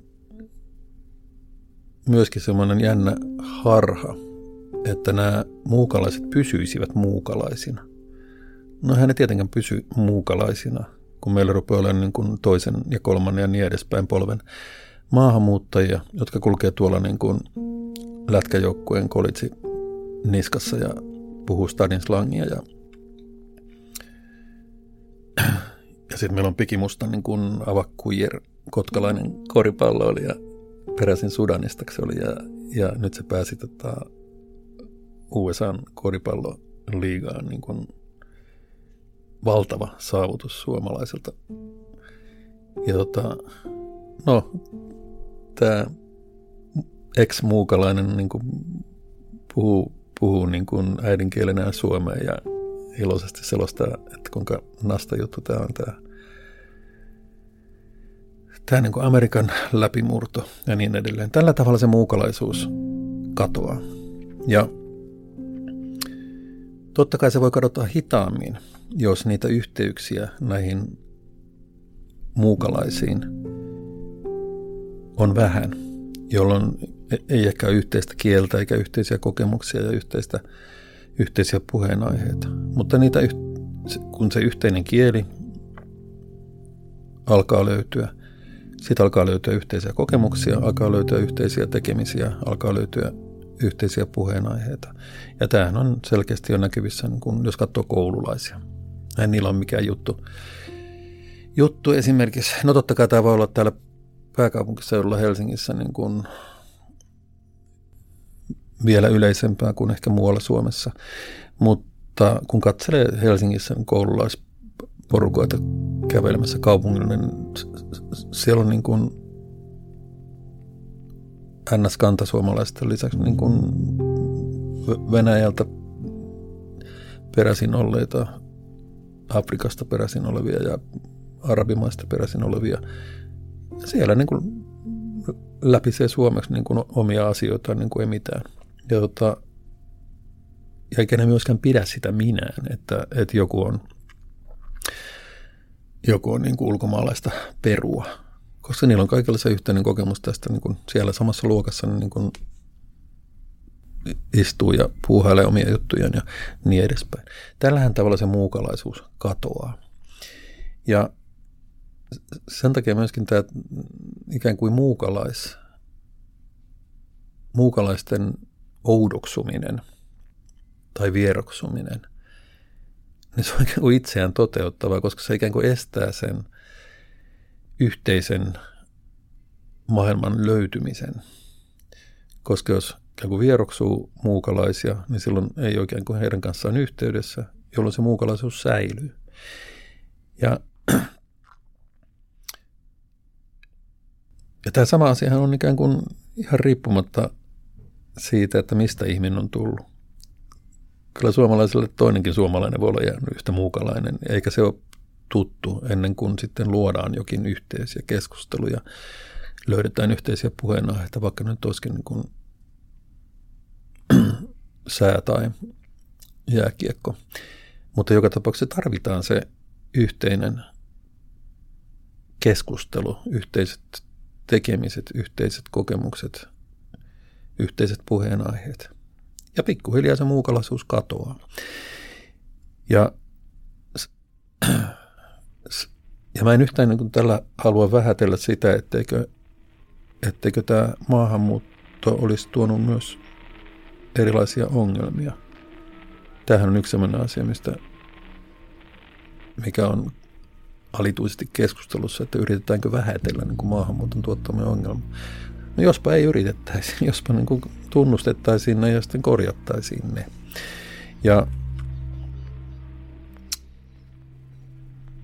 myöskin semmoinen jännä harha, että nämä muukalaiset pysyisivät muukalaisina. No hän ne tietenkään pysy muukalaisina, kun meillä rupeaa olemaan niin kuin toisen ja kolmannen ja niin edespäin polven maahanmuuttajia, jotka kulkee tuolla niin kuin lätkäjoukkueen kolitsi niskassa ja puhuu stadin slangia ja ja sitten meillä on pikimusta niin kuin avakkuijer, kotkalainen koripalloilija peräisin Sudanista se oli ja, ja nyt se pääsi tota, USAn koripalloliigaan niin kuin valtava saavutus suomalaisilta. Ja tota, no, tämä ex-muukalainen niin kuin puhuu, puhuu niin kuin äidinkielenään suomea ja iloisesti selostaa, että kuinka nasta juttu tämä on tämä, tämä niin kuin Amerikan läpimurto ja niin edelleen. Tällä tavalla se muukalaisuus katoaa. Ja totta kai se voi kadota hitaammin, jos niitä yhteyksiä näihin muukalaisiin on vähän, jolloin ei ehkä yhteistä kieltä eikä yhteisiä kokemuksia ja yhteistä, yhteisiä puheenaiheita. Mutta niitä, kun se yhteinen kieli alkaa löytyä, sitten alkaa löytyä yhteisiä kokemuksia, alkaa löytyä yhteisiä tekemisiä, alkaa löytyä yhteisiä puheenaiheita. Ja tämähän on selkeästi jo näkyvissä, niin kun, jos katsoo koululaisia. Ei niillä ole mikään juttu. Juttu esimerkiksi, no totta kai tämä voi olla täällä pääkaupunkiseudulla Helsingissä niin kuin vielä yleisempää kuin ehkä muualla Suomessa. Mutta kun katselee Helsingissä koululaisporukoita kävelemässä kaupungilla, niin siellä on niin kuin NS-kantasuomalaisten lisäksi niin kuin Venäjältä peräisin olleita, Afrikasta peräisin olevia ja arabimaista peräisin olevia. Siellä niin kuin läpisee suomeksi niin kuin omia asioita niin kuin ei mitään. Ja, tota, ja eikä ne myöskään pidä sitä minään, että, että joku on joku on niin kuin ulkomaalaista perua, koska niillä on kaikilla se yhteinen kokemus tästä niin kuin siellä samassa luokassa niin kuin istuu ja puuhailee omia juttujaan ja niin edespäin. Tällähän tavalla se muukalaisuus katoaa. Ja sen takia myöskin tämä ikään kuin muukalais, muukalaisten oudoksuminen tai vieroksuminen, niin se on ikään kuin itseään toteuttava, koska se ikään kuin estää sen yhteisen maailman löytymisen. Koska jos ikään kuin vieroksuu muukalaisia, niin silloin ei oikein kuin heidän kanssaan yhteydessä, jolloin se muukalaisuus säilyy. Ja, ja tämä sama asiahan on ikään kuin ihan riippumatta siitä, että mistä ihminen on tullut. Kyllä suomalaiselle toinenkin suomalainen voi olla yhtä muukalainen, eikä se ole tuttu ennen kuin sitten luodaan jokin yhteisiä keskusteluja, löydetään yhteisiä puheenaiheita, vaikka nyt olisikin niin kuin sää tai jääkiekko. Mutta joka tapauksessa tarvitaan se yhteinen keskustelu, yhteiset tekemiset, yhteiset kokemukset, yhteiset puheenaiheet. Ja pikkuhiljaa se muukalaisuus katoaa. Ja, ja mä en yhtään niin tällä halua vähätellä sitä, etteikö, etteikö tämä maahanmuutto olisi tuonut myös erilaisia ongelmia. Tämähän on yksi sellainen asia, mistä, mikä on alituisesti keskustelussa, että yritetäänkö vähätellä niin kuin maahanmuuton tuottamia ongelmia. No jospa ei yritettäisi, jospa niin kuin tunnustettaisiin ne ja sitten korjattaisiin ne. Ja,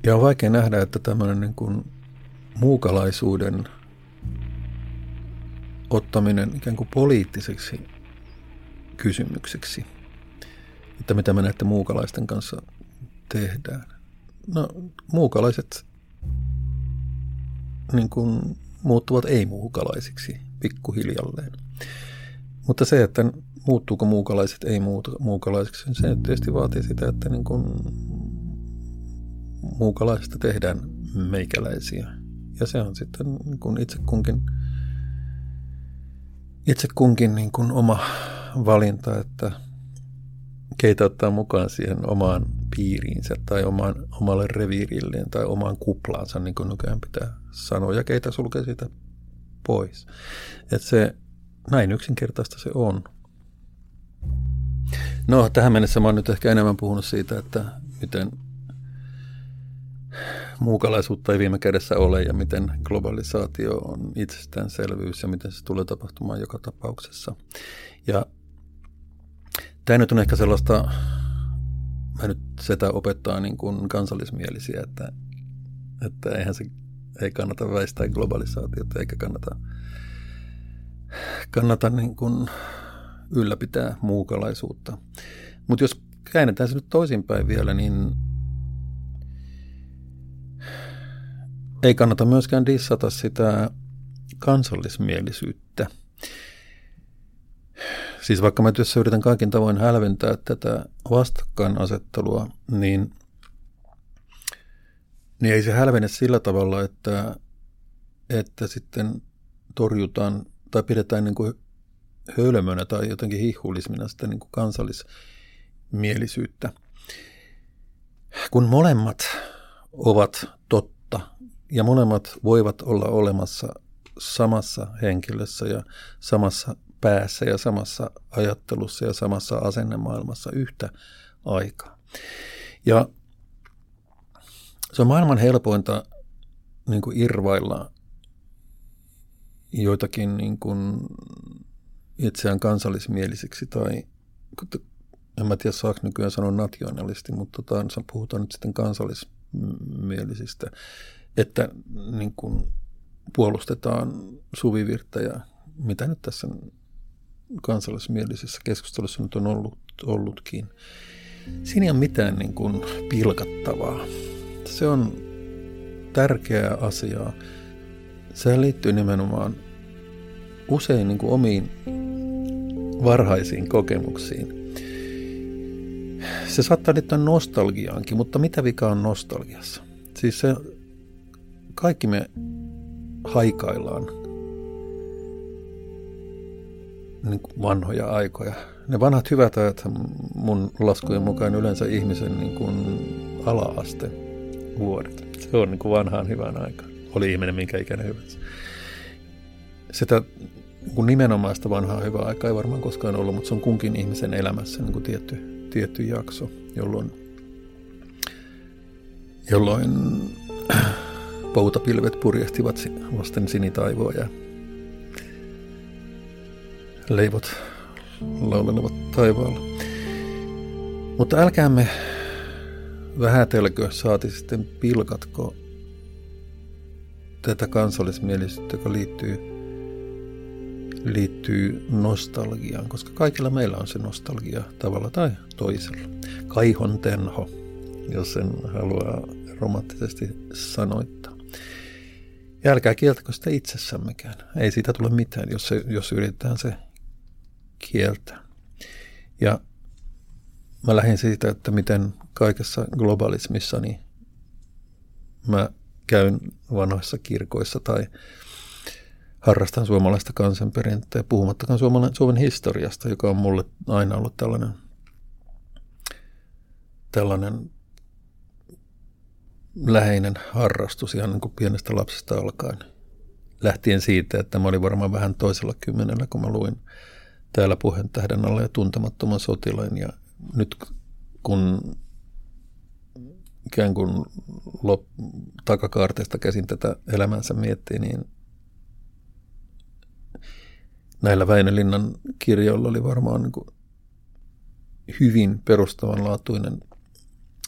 ja on vaikea nähdä, että tämmöinen niin kuin muukalaisuuden ottaminen ikään kuin poliittiseksi kysymykseksi, että mitä me näiden muukalaisten kanssa tehdään. No, muukalaiset niin kuin muuttuvat ei-muukalaisiksi pikkuhiljalleen. Mutta se, että muuttuuko muukalaiset ei-muukalaisiksi, se tietysti vaatii sitä, että niin kuin muukalaisista tehdään meikäläisiä. Ja se on sitten niin kuin itse kunkin, itse kunkin niin kuin oma valinta, että keitä ottaa mukaan siihen omaan piiriinsä tai omaan, omalle reviirilleen tai omaan kuplaansa, niin kuin nykyään pitää sanoa, ja keitä sulkee sitä pois. Että se, näin yksinkertaista se on. No, tähän mennessä mä oon nyt ehkä enemmän puhunut siitä, että miten muukalaisuutta ei viime kädessä ole ja miten globalisaatio on itsestäänselvyys ja miten se tulee tapahtumaan joka tapauksessa. Ja Tämä nyt on ehkä sellaista, mä nyt sitä opettaa niin kuin kansallismielisiä, että, että eihän se ei kannata väistää globalisaatiota eikä kannata, kannata niin kuin ylläpitää muukalaisuutta. Mutta jos käännetään se nyt toisinpäin vielä, niin ei kannata myöskään dissata sitä kansallismielisyyttä – Siis vaikka mä työssä yritän kaikin tavoin hälventää tätä vastakkainasettelua, niin, niin ei se hälvene sillä tavalla, että, että sitten torjutaan tai pidetään niin kuin hölmönä tai jotenkin hihulismina sitä niin kuin kansallismielisyyttä. Kun molemmat ovat totta ja molemmat voivat olla olemassa samassa henkilössä ja samassa päässä ja samassa ajattelussa ja samassa asennemaailmassa yhtä aikaa. Ja se on maailman helpointa niin kuin irvailla joitakin niin kuin itseään kansallismielisiksi tai en mä tiedä saako nykyään sanoa nationalisti, mutta tota, puhutaan nyt sitten kansallismielisistä, että niin kuin puolustetaan suvivirttä ja mitä nyt tässä kansallismielisessä keskustelussa nyt on ollut, ollutkin. Siinä ei ole mitään niin kuin pilkattavaa. Se on tärkeää asiaa. Se liittyy nimenomaan usein niin kuin omiin varhaisiin kokemuksiin. Se saattaa liittyä nostalgiaankin, mutta mitä vika on nostalgiassa? Siis se, kaikki me haikaillaan niin vanhoja aikoja. Ne vanhat hyvät ajat mun laskujen mukaan yleensä ihmisen niin kuin ala-aste vuodet. Se on niin kuin vanhaan hyvän aika. Oli ihminen minkä ikäinen hyvänsä. Sitä niin kuin nimenomaista vanhaa hyvää aikaa ei varmaan koskaan ollut, mutta se on kunkin ihmisen elämässä niin kuin tietty, tietty jakso, jolloin, jolloin poutapilvet purjehtivat vasten sinitaivoa ja leivot laulelevat taivaalla. Mutta älkäämme vähätelkö, saati sitten pilkatko tätä kansallismielisyyttä, joka liittyy, liittyy nostalgiaan, koska kaikilla meillä on se nostalgia tavalla tai toisella. Kaihon tenho, jos sen haluaa romanttisesti sanoittaa. Ja älkää kieltäkö sitä itsessämmekään. Ei siitä tule mitään, jos, se, jos yritetään se kieltää. Ja mä lähdin siitä, että miten kaikessa globalismissa niin mä käyn vanhoissa kirkoissa tai harrastan suomalaista kansanperintöä, puhumattakaan Suomen, Suomen historiasta, joka on mulle aina ollut tällainen, tällainen läheinen harrastus ihan niin kuin pienestä lapsesta alkaen. Lähtien siitä, että mä olin varmaan vähän toisella kymmenellä, kun mä luin täällä puheen tähden alle ja tuntemattoman sotilain. Ja nyt kun ikään kuin lop, takakaarteesta käsin tätä elämänsä miettii, niin näillä Väinölinnan kirjoilla oli varmaan niin hyvin perustavanlaatuinen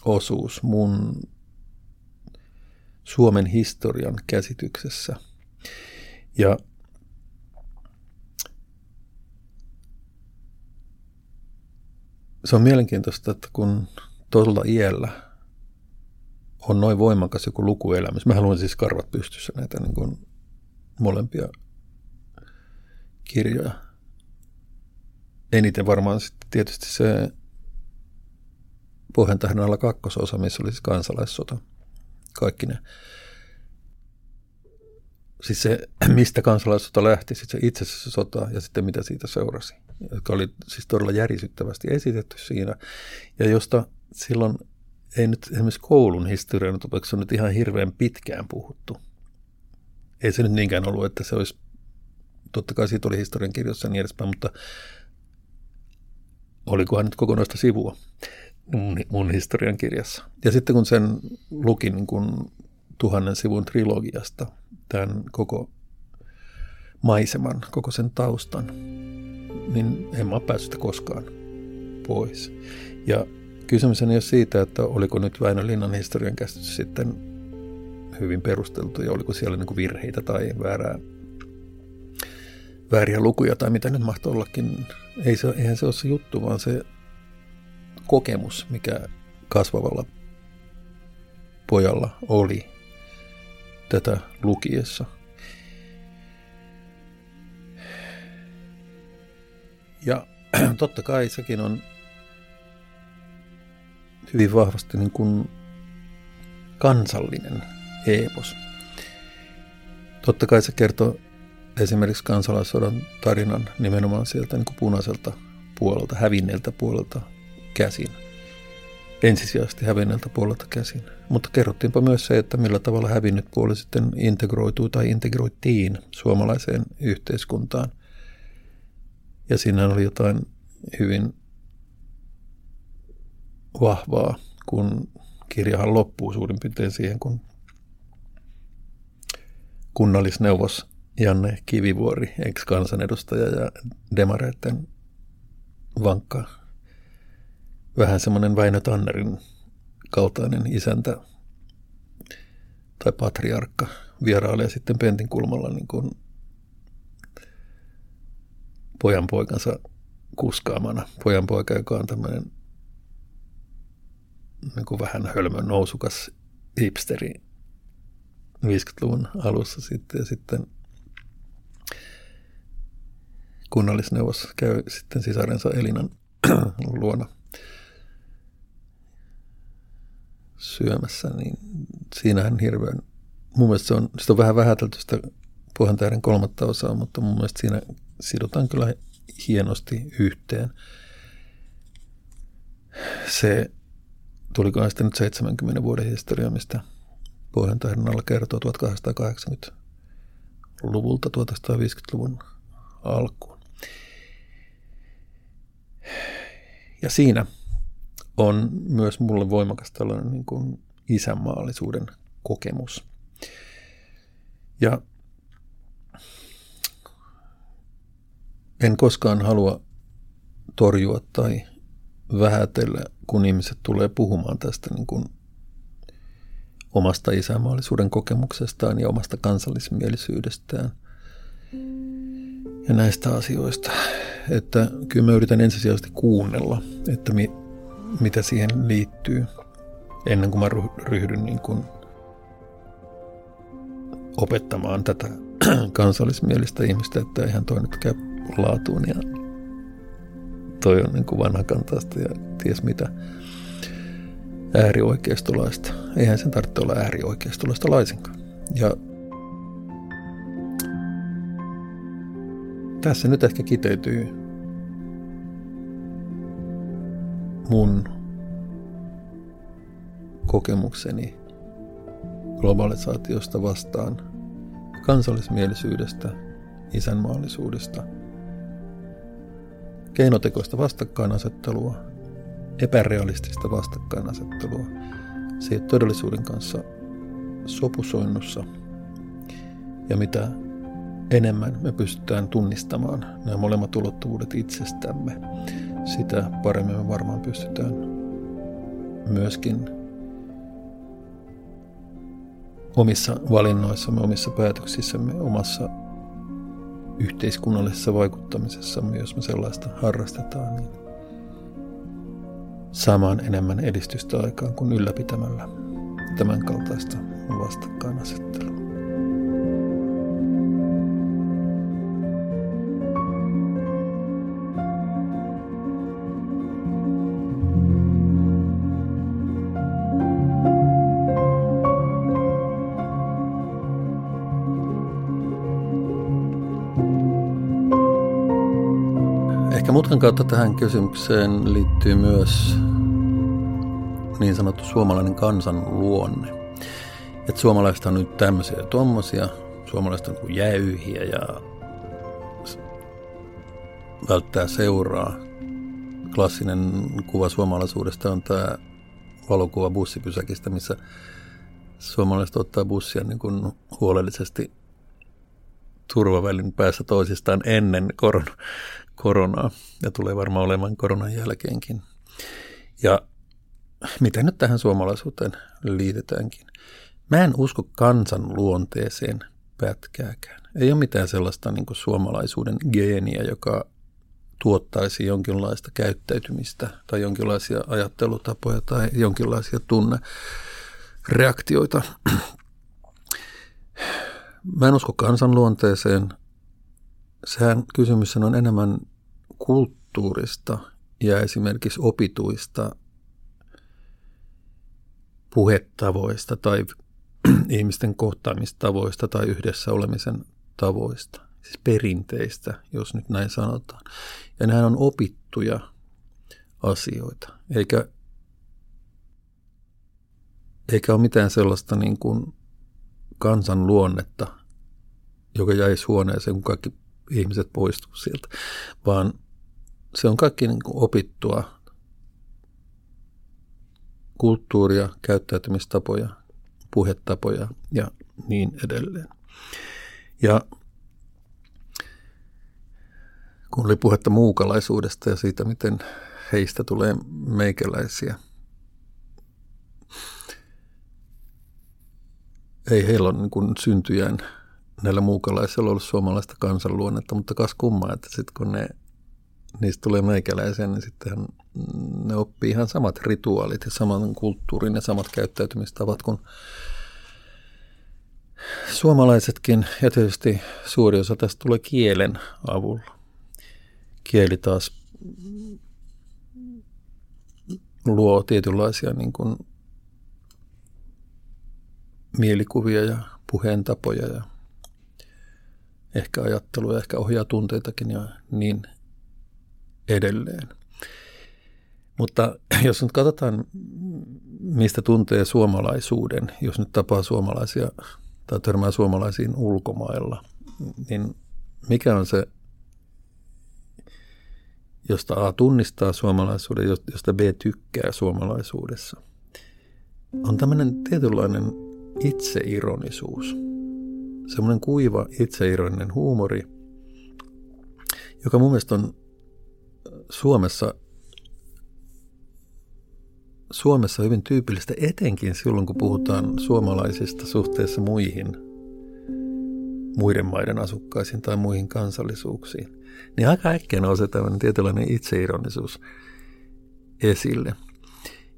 osuus mun Suomen historian käsityksessä. Ja se on mielenkiintoista, että kun tuolla iällä on noin voimakas joku lukuelämys. Mä haluan siis karvat pystyssä näitä niin kuin molempia kirjoja. Eniten varmaan sitten tietysti se Pohjantähden alla kakkososa, missä oli siis kansalaissota. Kaikki ne. Siis se, mistä kansalaissota lähti, sitten se itse asiassa sota ja sitten mitä siitä seurasi. Joka oli siis todella järisyttävästi esitetty siinä. Ja josta silloin ei nyt esimerkiksi koulun historian opetuksessa nyt ihan hirveän pitkään puhuttu. Ei se nyt niinkään ollut, että se olisi, totta kai siitä oli historian kirjoissa niin edespäin, mutta olikohan nyt kokonaista sivua mun, mun historian kirjassa. Ja sitten kun sen lukin niin kun tuhannen sivun trilogiasta, tämän koko maiseman, koko sen taustan, niin en mä päässyt koskaan pois. Ja kysymys ei ole siitä, että oliko nyt Väinö Linnan historian käsitys sitten hyvin perusteltu ja oliko siellä niin virheitä tai väärää, vääriä lukuja tai mitä nyt mahtoi ollakin. Ei se, eihän se ole se juttu, vaan se kokemus, mikä kasvavalla pojalla oli tätä lukiessa. Ja totta kai sekin on hyvin vahvasti niin kuin kansallinen eepos. Totta kai se kertoo esimerkiksi kansalaissodan tarinan nimenomaan sieltä niin kuin punaiselta puolelta, hävinneeltä puolelta käsin. Ensisijaisesti hävinneeltä puolelta käsin. Mutta kerrottiinpa myös se, että millä tavalla hävinnyt puoli sitten integroituu tai integroitiin suomalaiseen yhteiskuntaan. Ja siinä oli jotain hyvin vahvaa, kun kirjahan loppuu suurin piirtein siihen, kun kunnallisneuvos Janne Kivivuori, ex-kansanedustaja ja demareiden vankka, vähän semmoinen Väinö Tannerin kaltainen isäntä tai patriarkka vierailee sitten Pentin kulmalla niin kuin pojan poikansa kuskaamana. Pojan poika, joka on tämmöinen niin kuin vähän hölmön nousukas hipsteri 50-luvun alussa sitten ja sitten kunnallisneuvos käy sitten sisarensa Elinan luona syömässä, niin siinähän hirveän, mun mielestä se on, sitä on vähän vähätelty sitä Pohjantähden kolmatta osaa, mutta mun mielestä siinä sidotaan kyllä hienosti yhteen. Se, tuliko sitten nyt 70 vuoden historia, mistä Pohjantähden alla kertoo 1880-luvulta 1950-luvun alkuun. Ja siinä on myös mulle voimakas tällainen niin kuin isänmaallisuuden kokemus. Ja en koskaan halua torjua tai vähätellä, kun ihmiset tulee puhumaan tästä niin kuin omasta isänmaallisuuden kokemuksestaan ja omasta kansallismielisyydestään ja näistä asioista. Että kyllä mä yritän ensisijaisesti kuunnella, että mi, mitä siihen liittyy, ennen kuin mä ryhdyn niin kuin opettamaan tätä kansallismielistä ihmistä, että eihän toi nyt käy laatuun ja toi on niin kuin vanhakantaista ja ties mitä äärioikeistolaista. Eihän sen tarvitse olla äärioikeistolaista laisinkaan. Ja tässä nyt ehkä kiteytyy mun kokemukseni globalisaatiosta vastaan, kansallismielisyydestä, isänmaallisuudesta, keinotekoista vastakkainasettelua, epärealistista vastakkainasettelua, se todellisuuden kanssa sopusoinnussa. Ja mitä enemmän me pystytään tunnistamaan nämä molemmat ulottuvuudet itsestämme, sitä paremmin me varmaan pystytään myöskin omissa valinnoissamme, omissa päätöksissämme, omassa yhteiskunnallisessa vaikuttamisessamme, jos me sellaista harrastetaan, niin saamaan enemmän edistystä aikaan kuin ylläpitämällä tämän kaltaista vastakkainasettelua. Mutkan kautta tähän kysymykseen liittyy myös niin sanottu suomalainen kansan luonne. Että suomalaiset on nyt tämmöisiä ja tuommoisia, suomalaiset on kuin jäyhiä ja välttää seuraa. Klassinen kuva suomalaisuudesta on tämä valokuva bussipysäkistä, missä suomalaiset ottaa bussia niin kuin huolellisesti turvavälin päässä toisistaan ennen koron, koronaa ja tulee varmaan olemaan koronan jälkeenkin. Ja mitä nyt tähän suomalaisuuteen liitetäänkin? Mä en usko kansan luonteeseen pätkääkään. Ei ole mitään sellaista niin suomalaisuuden geeniä, joka tuottaisi jonkinlaista käyttäytymistä tai jonkinlaisia ajattelutapoja tai jonkinlaisia tunnereaktioita. Mä en usko kansan luonteeseen. Sehän kysymys on enemmän kulttuurista ja esimerkiksi opituista puhetavoista tai ihmisten kohtaamistavoista tai yhdessä olemisen tavoista, siis perinteistä, jos nyt näin sanotaan. Ja nehän on opittuja asioita, eikä, eikä ole mitään sellaista niin kuin kansan luonnetta, joka jäisi huoneeseen, kun kaikki ihmiset poistuu sieltä, vaan se on kaikki niin kuin opittua kulttuuria, käyttäytymistapoja, puhetapoja ja niin edelleen. Ja kun oli puhetta muukalaisuudesta ja siitä, miten heistä tulee meikäläisiä, ei heillä ole niin syntyjään näillä muukalaisilla ollut suomalaista kansanluonnetta, mutta kas kummaa, että sitten kun ne niistä tulee meikäläisiä, niin sitten ne oppii ihan samat rituaalit ja saman kulttuurin ja samat käyttäytymistavat kuin suomalaisetkin. Ja tietysti suuri osa tästä tulee kielen avulla. Kieli taas luo tietynlaisia niin kuin mielikuvia ja puheentapoja ja ehkä ajattelua, ehkä ohjaa tunteitakin ja niin edelleen. Mutta jos nyt katsotaan, mistä tuntee suomalaisuuden, jos nyt tapaa suomalaisia tai törmää suomalaisiin ulkomailla, niin mikä on se, josta A tunnistaa suomalaisuuden, josta B tykkää suomalaisuudessa, on tämmöinen tietynlainen itseironisuus. Semmoinen kuiva itseironinen huumori, joka mun mielestä on Suomessa Suomessa hyvin tyypillistä, etenkin silloin kun puhutaan suomalaisista suhteessa muihin, muiden maiden asukkaisiin tai muihin kansallisuuksiin, niin aika äkkiä nousee tämmöinen tietynlainen itseironisuus esille.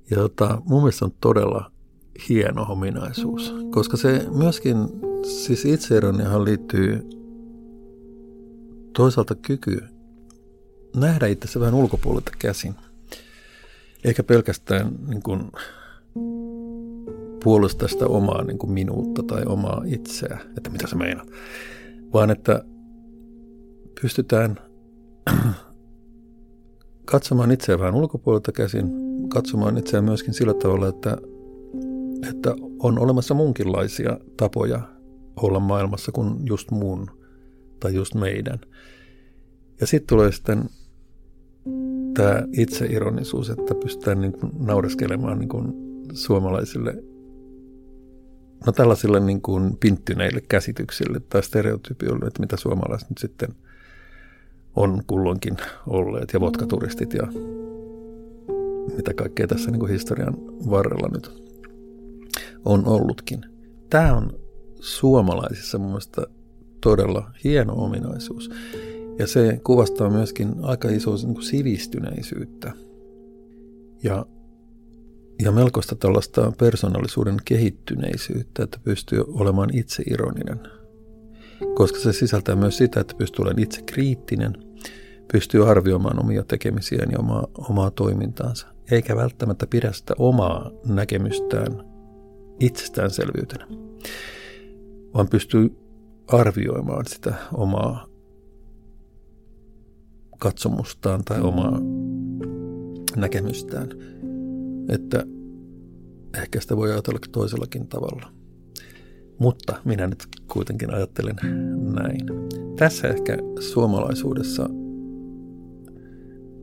Ja tota, mun mielestä on todella hieno ominaisuus, koska se myöskin, siis itseironiahan liittyy toisaalta kyky nähdä itse vähän ulkopuolelta käsin – eikä pelkästään niin kuin puolustaa sitä omaa niin kuin minuutta tai omaa itseä, että mitä se meinaa, vaan että pystytään katsomaan itseään vähän ulkopuolelta käsin, katsomaan itseään myöskin sillä tavalla, että, että on olemassa muunkinlaisia tapoja olla maailmassa kuin just muun tai just meidän. Ja sitten tulee sitten tämä itseironisuus, että pystytään niin kuin naureskelemaan niin kuin suomalaisille, no tällaisille niin kuin pinttyneille käsityksille tai stereotypioille, että mitä suomalaiset nyt sitten on kulloinkin olleet ja vodkaturistit ja mitä kaikkea tässä niin kuin historian varrella nyt on ollutkin. Tämä on suomalaisissa mun mielestä todella hieno ominaisuus. Ja se kuvastaa myöskin aika isoa niin kuin sivistyneisyyttä ja, ja melkoista tällaista persoonallisuuden kehittyneisyyttä, että pystyy olemaan itse ironinen. Koska se sisältää myös sitä, että pystyy olemaan itse kriittinen, pystyy arvioimaan omia tekemisiään ja omaa, omaa toimintaansa, eikä välttämättä pidä sitä omaa näkemystään itsestäänselvyytenä, vaan pystyy arvioimaan sitä omaa katsomustaan tai omaa näkemystään. Että ehkä sitä voi ajatella toisellakin tavalla. Mutta minä nyt kuitenkin ajattelen näin. Tässä ehkä suomalaisuudessa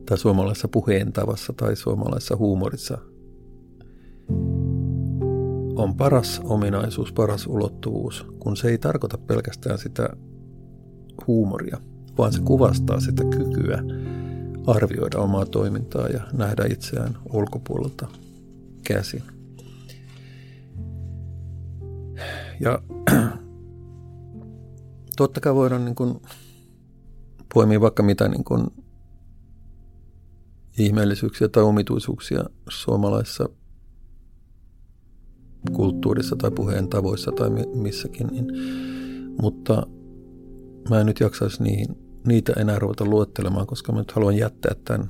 tai suomalaisessa puheentavassa tai suomalaisessa huumorissa on paras ominaisuus, paras ulottuvuus, kun se ei tarkoita pelkästään sitä huumoria – vaan se kuvastaa sitä kykyä arvioida omaa toimintaa ja nähdä itseään ulkopuolelta käsin. Ja totta kai voidaan niin kuin poimia vaikka mitä niin kuin ihmeellisyyksiä tai omituisuuksia suomalaisessa kulttuurissa tai puheen tavoissa tai missäkin, niin, mutta mä en nyt jaksaisi niin, niitä enää ruveta luettelemaan, koska mä nyt haluan jättää tämän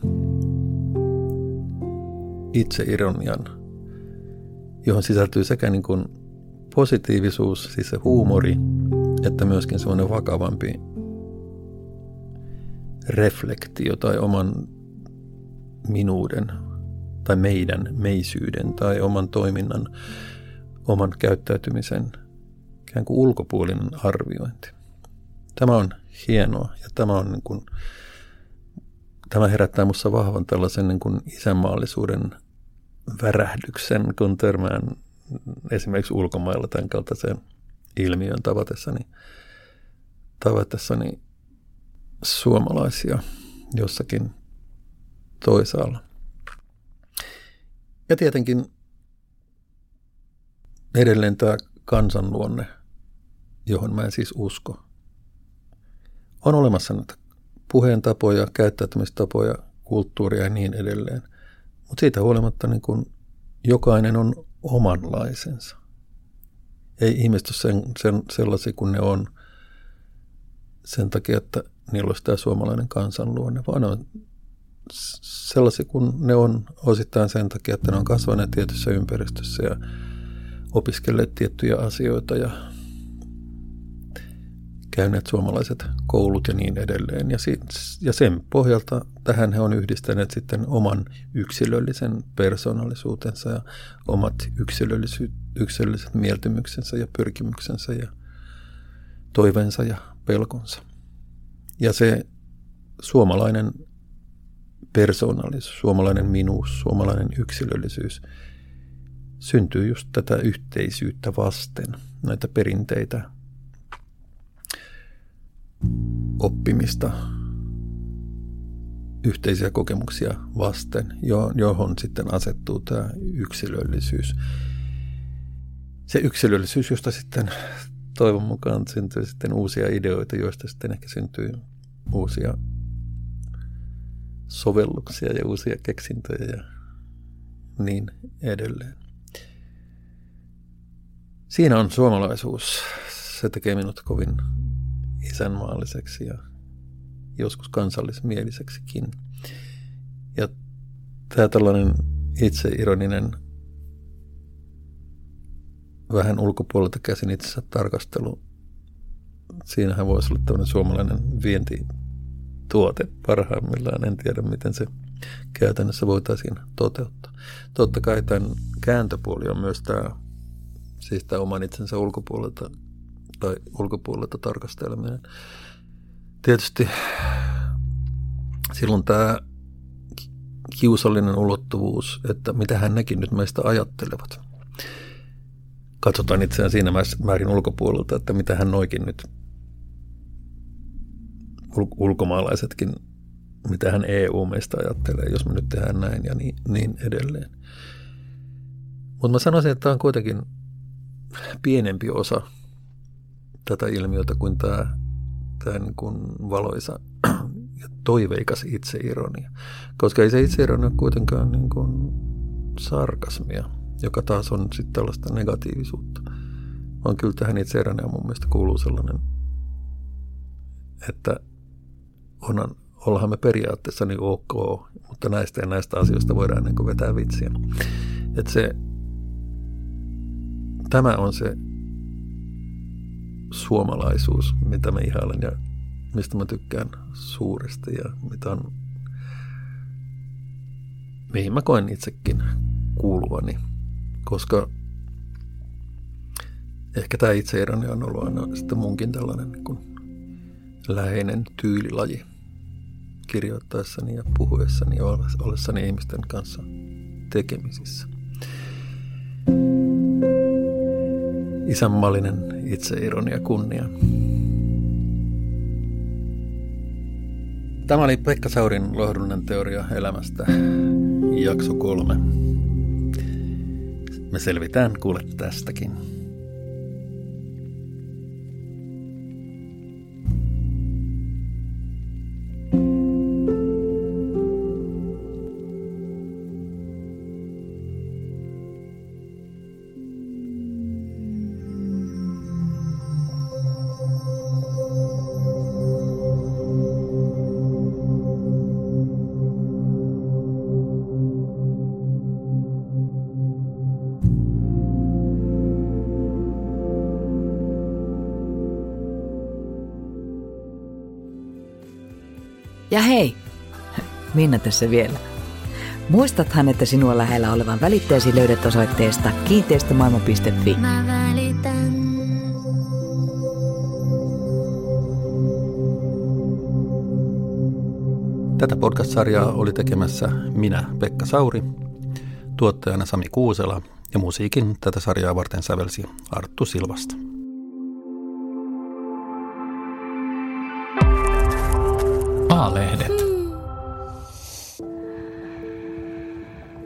itseironian, johon sisältyy sekä niin kuin positiivisuus, siis se huumori, että myöskin semmoinen vakavampi reflektio tai oman minuuden tai meidän meisyyden tai oman toiminnan, oman käyttäytymisen ikään kuin ulkopuolinen arviointi. Tämä on hienoa ja tämä on niin kuin, tämä herättää minussa vahvan tällaisen niin kuin isänmaallisuuden värähdyksen, kun törmään esimerkiksi ulkomailla tämän kaltaisen ilmiön tavatessani, tavatessani suomalaisia jossakin toisaalla. Ja tietenkin edelleen tämä kansanluonne, johon mä en siis usko – on olemassa näitä puheentapoja, käyttäytymistapoja, kulttuuria ja niin edelleen. Mutta siitä huolimatta niin kun jokainen on omanlaisensa. Ei ihmiset ole sen, sen, sellaisia kuin ne on sen takia, että niillä olisi tämä suomalainen kansanluonne, vaan on sellaisia kuin ne on osittain sen takia, että ne on kasvaneet tietyssä ympäristössä ja opiskelleet tiettyjä asioita ja käyneet suomalaiset koulut ja niin edelleen. Ja, ja sen pohjalta tähän he on yhdistäneet sitten oman yksilöllisen persoonallisuutensa ja omat yksilölliset mieltymyksensä ja pyrkimyksensä ja toiveensa ja pelkonsa. Ja se suomalainen persoonallisuus, suomalainen minuus, suomalainen yksilöllisyys syntyy just tätä yhteisyyttä vasten, näitä perinteitä, oppimista, yhteisiä kokemuksia vasten, johon sitten asettuu tämä yksilöllisyys. Se yksilöllisyys, josta sitten toivon mukaan syntyy sitten uusia ideoita, joista sitten ehkä syntyy uusia sovelluksia ja uusia keksintöjä ja niin edelleen. Siinä on suomalaisuus. Se tekee minut kovin isänmaalliseksi ja joskus kansallismieliseksikin. Ja tämä tällainen itseironinen vähän ulkopuolelta käsin itsensä tarkastelu, siinähän voisi olla tämmöinen suomalainen vientituote parhaimmillaan. En tiedä, miten se käytännössä voitaisiin toteuttaa. Totta kai tämän kääntöpuoli on myös tämä, siis tämä oman itsensä ulkopuolelta tai ulkopuolelta tarkasteleminen. Tietysti silloin tämä kiusallinen ulottuvuus, että mitä hän nekin nyt meistä ajattelevat. Katsotaan itseään siinä määrin ulkopuolelta, että mitä hän noikin nyt ulkomaalaisetkin, mitä hän EU meistä ajattelee, jos me nyt tehdään näin ja niin, niin edelleen. Mutta mä sanoisin, että tämä on kuitenkin pienempi osa tätä ilmiötä kuin tämä, tämä niin kuin valoisa ja toiveikas itseironia. Koska ei se itseironia ole kuitenkaan niin kuin sarkasmia, joka taas on sitten tällaista negatiivisuutta. Vaan kyllä tähän itseironiaan mun mielestä kuuluu sellainen, että onhan, ollaan me periaatteessa niin ok, mutta näistä ja näistä asioista voidaan niin vetää vitsiä. Että se, tämä on se suomalaisuus, mitä mä ihailen ja mistä mä tykkään suuresti ja mitä on, mihin mä koen itsekin kuuluvani, koska ehkä tämä itseironi on ollut aina sitten munkin tällainen niin kuin läheinen tyylilaji kirjoittaessani ja puhuessani ja ollessani ihmisten kanssa tekemisissä. Isänmallinen itseironia kunnia. Tämä oli Pekka Saurin lohdullinen teoria elämästä, jakso kolme. Me selvitään kuule tästäkin. Minna tässä vielä. Muistathan, että sinua lähellä olevan välitteesi löydät osoitteesta kiinteistömaailma.fi. Mä välitän. Tätä podcast-sarjaa oli tekemässä minä, Pekka Sauri, tuottajana Sami Kuusela ja musiikin tätä sarjaa varten sävelsi Arttu Silvasta. A-lehdet.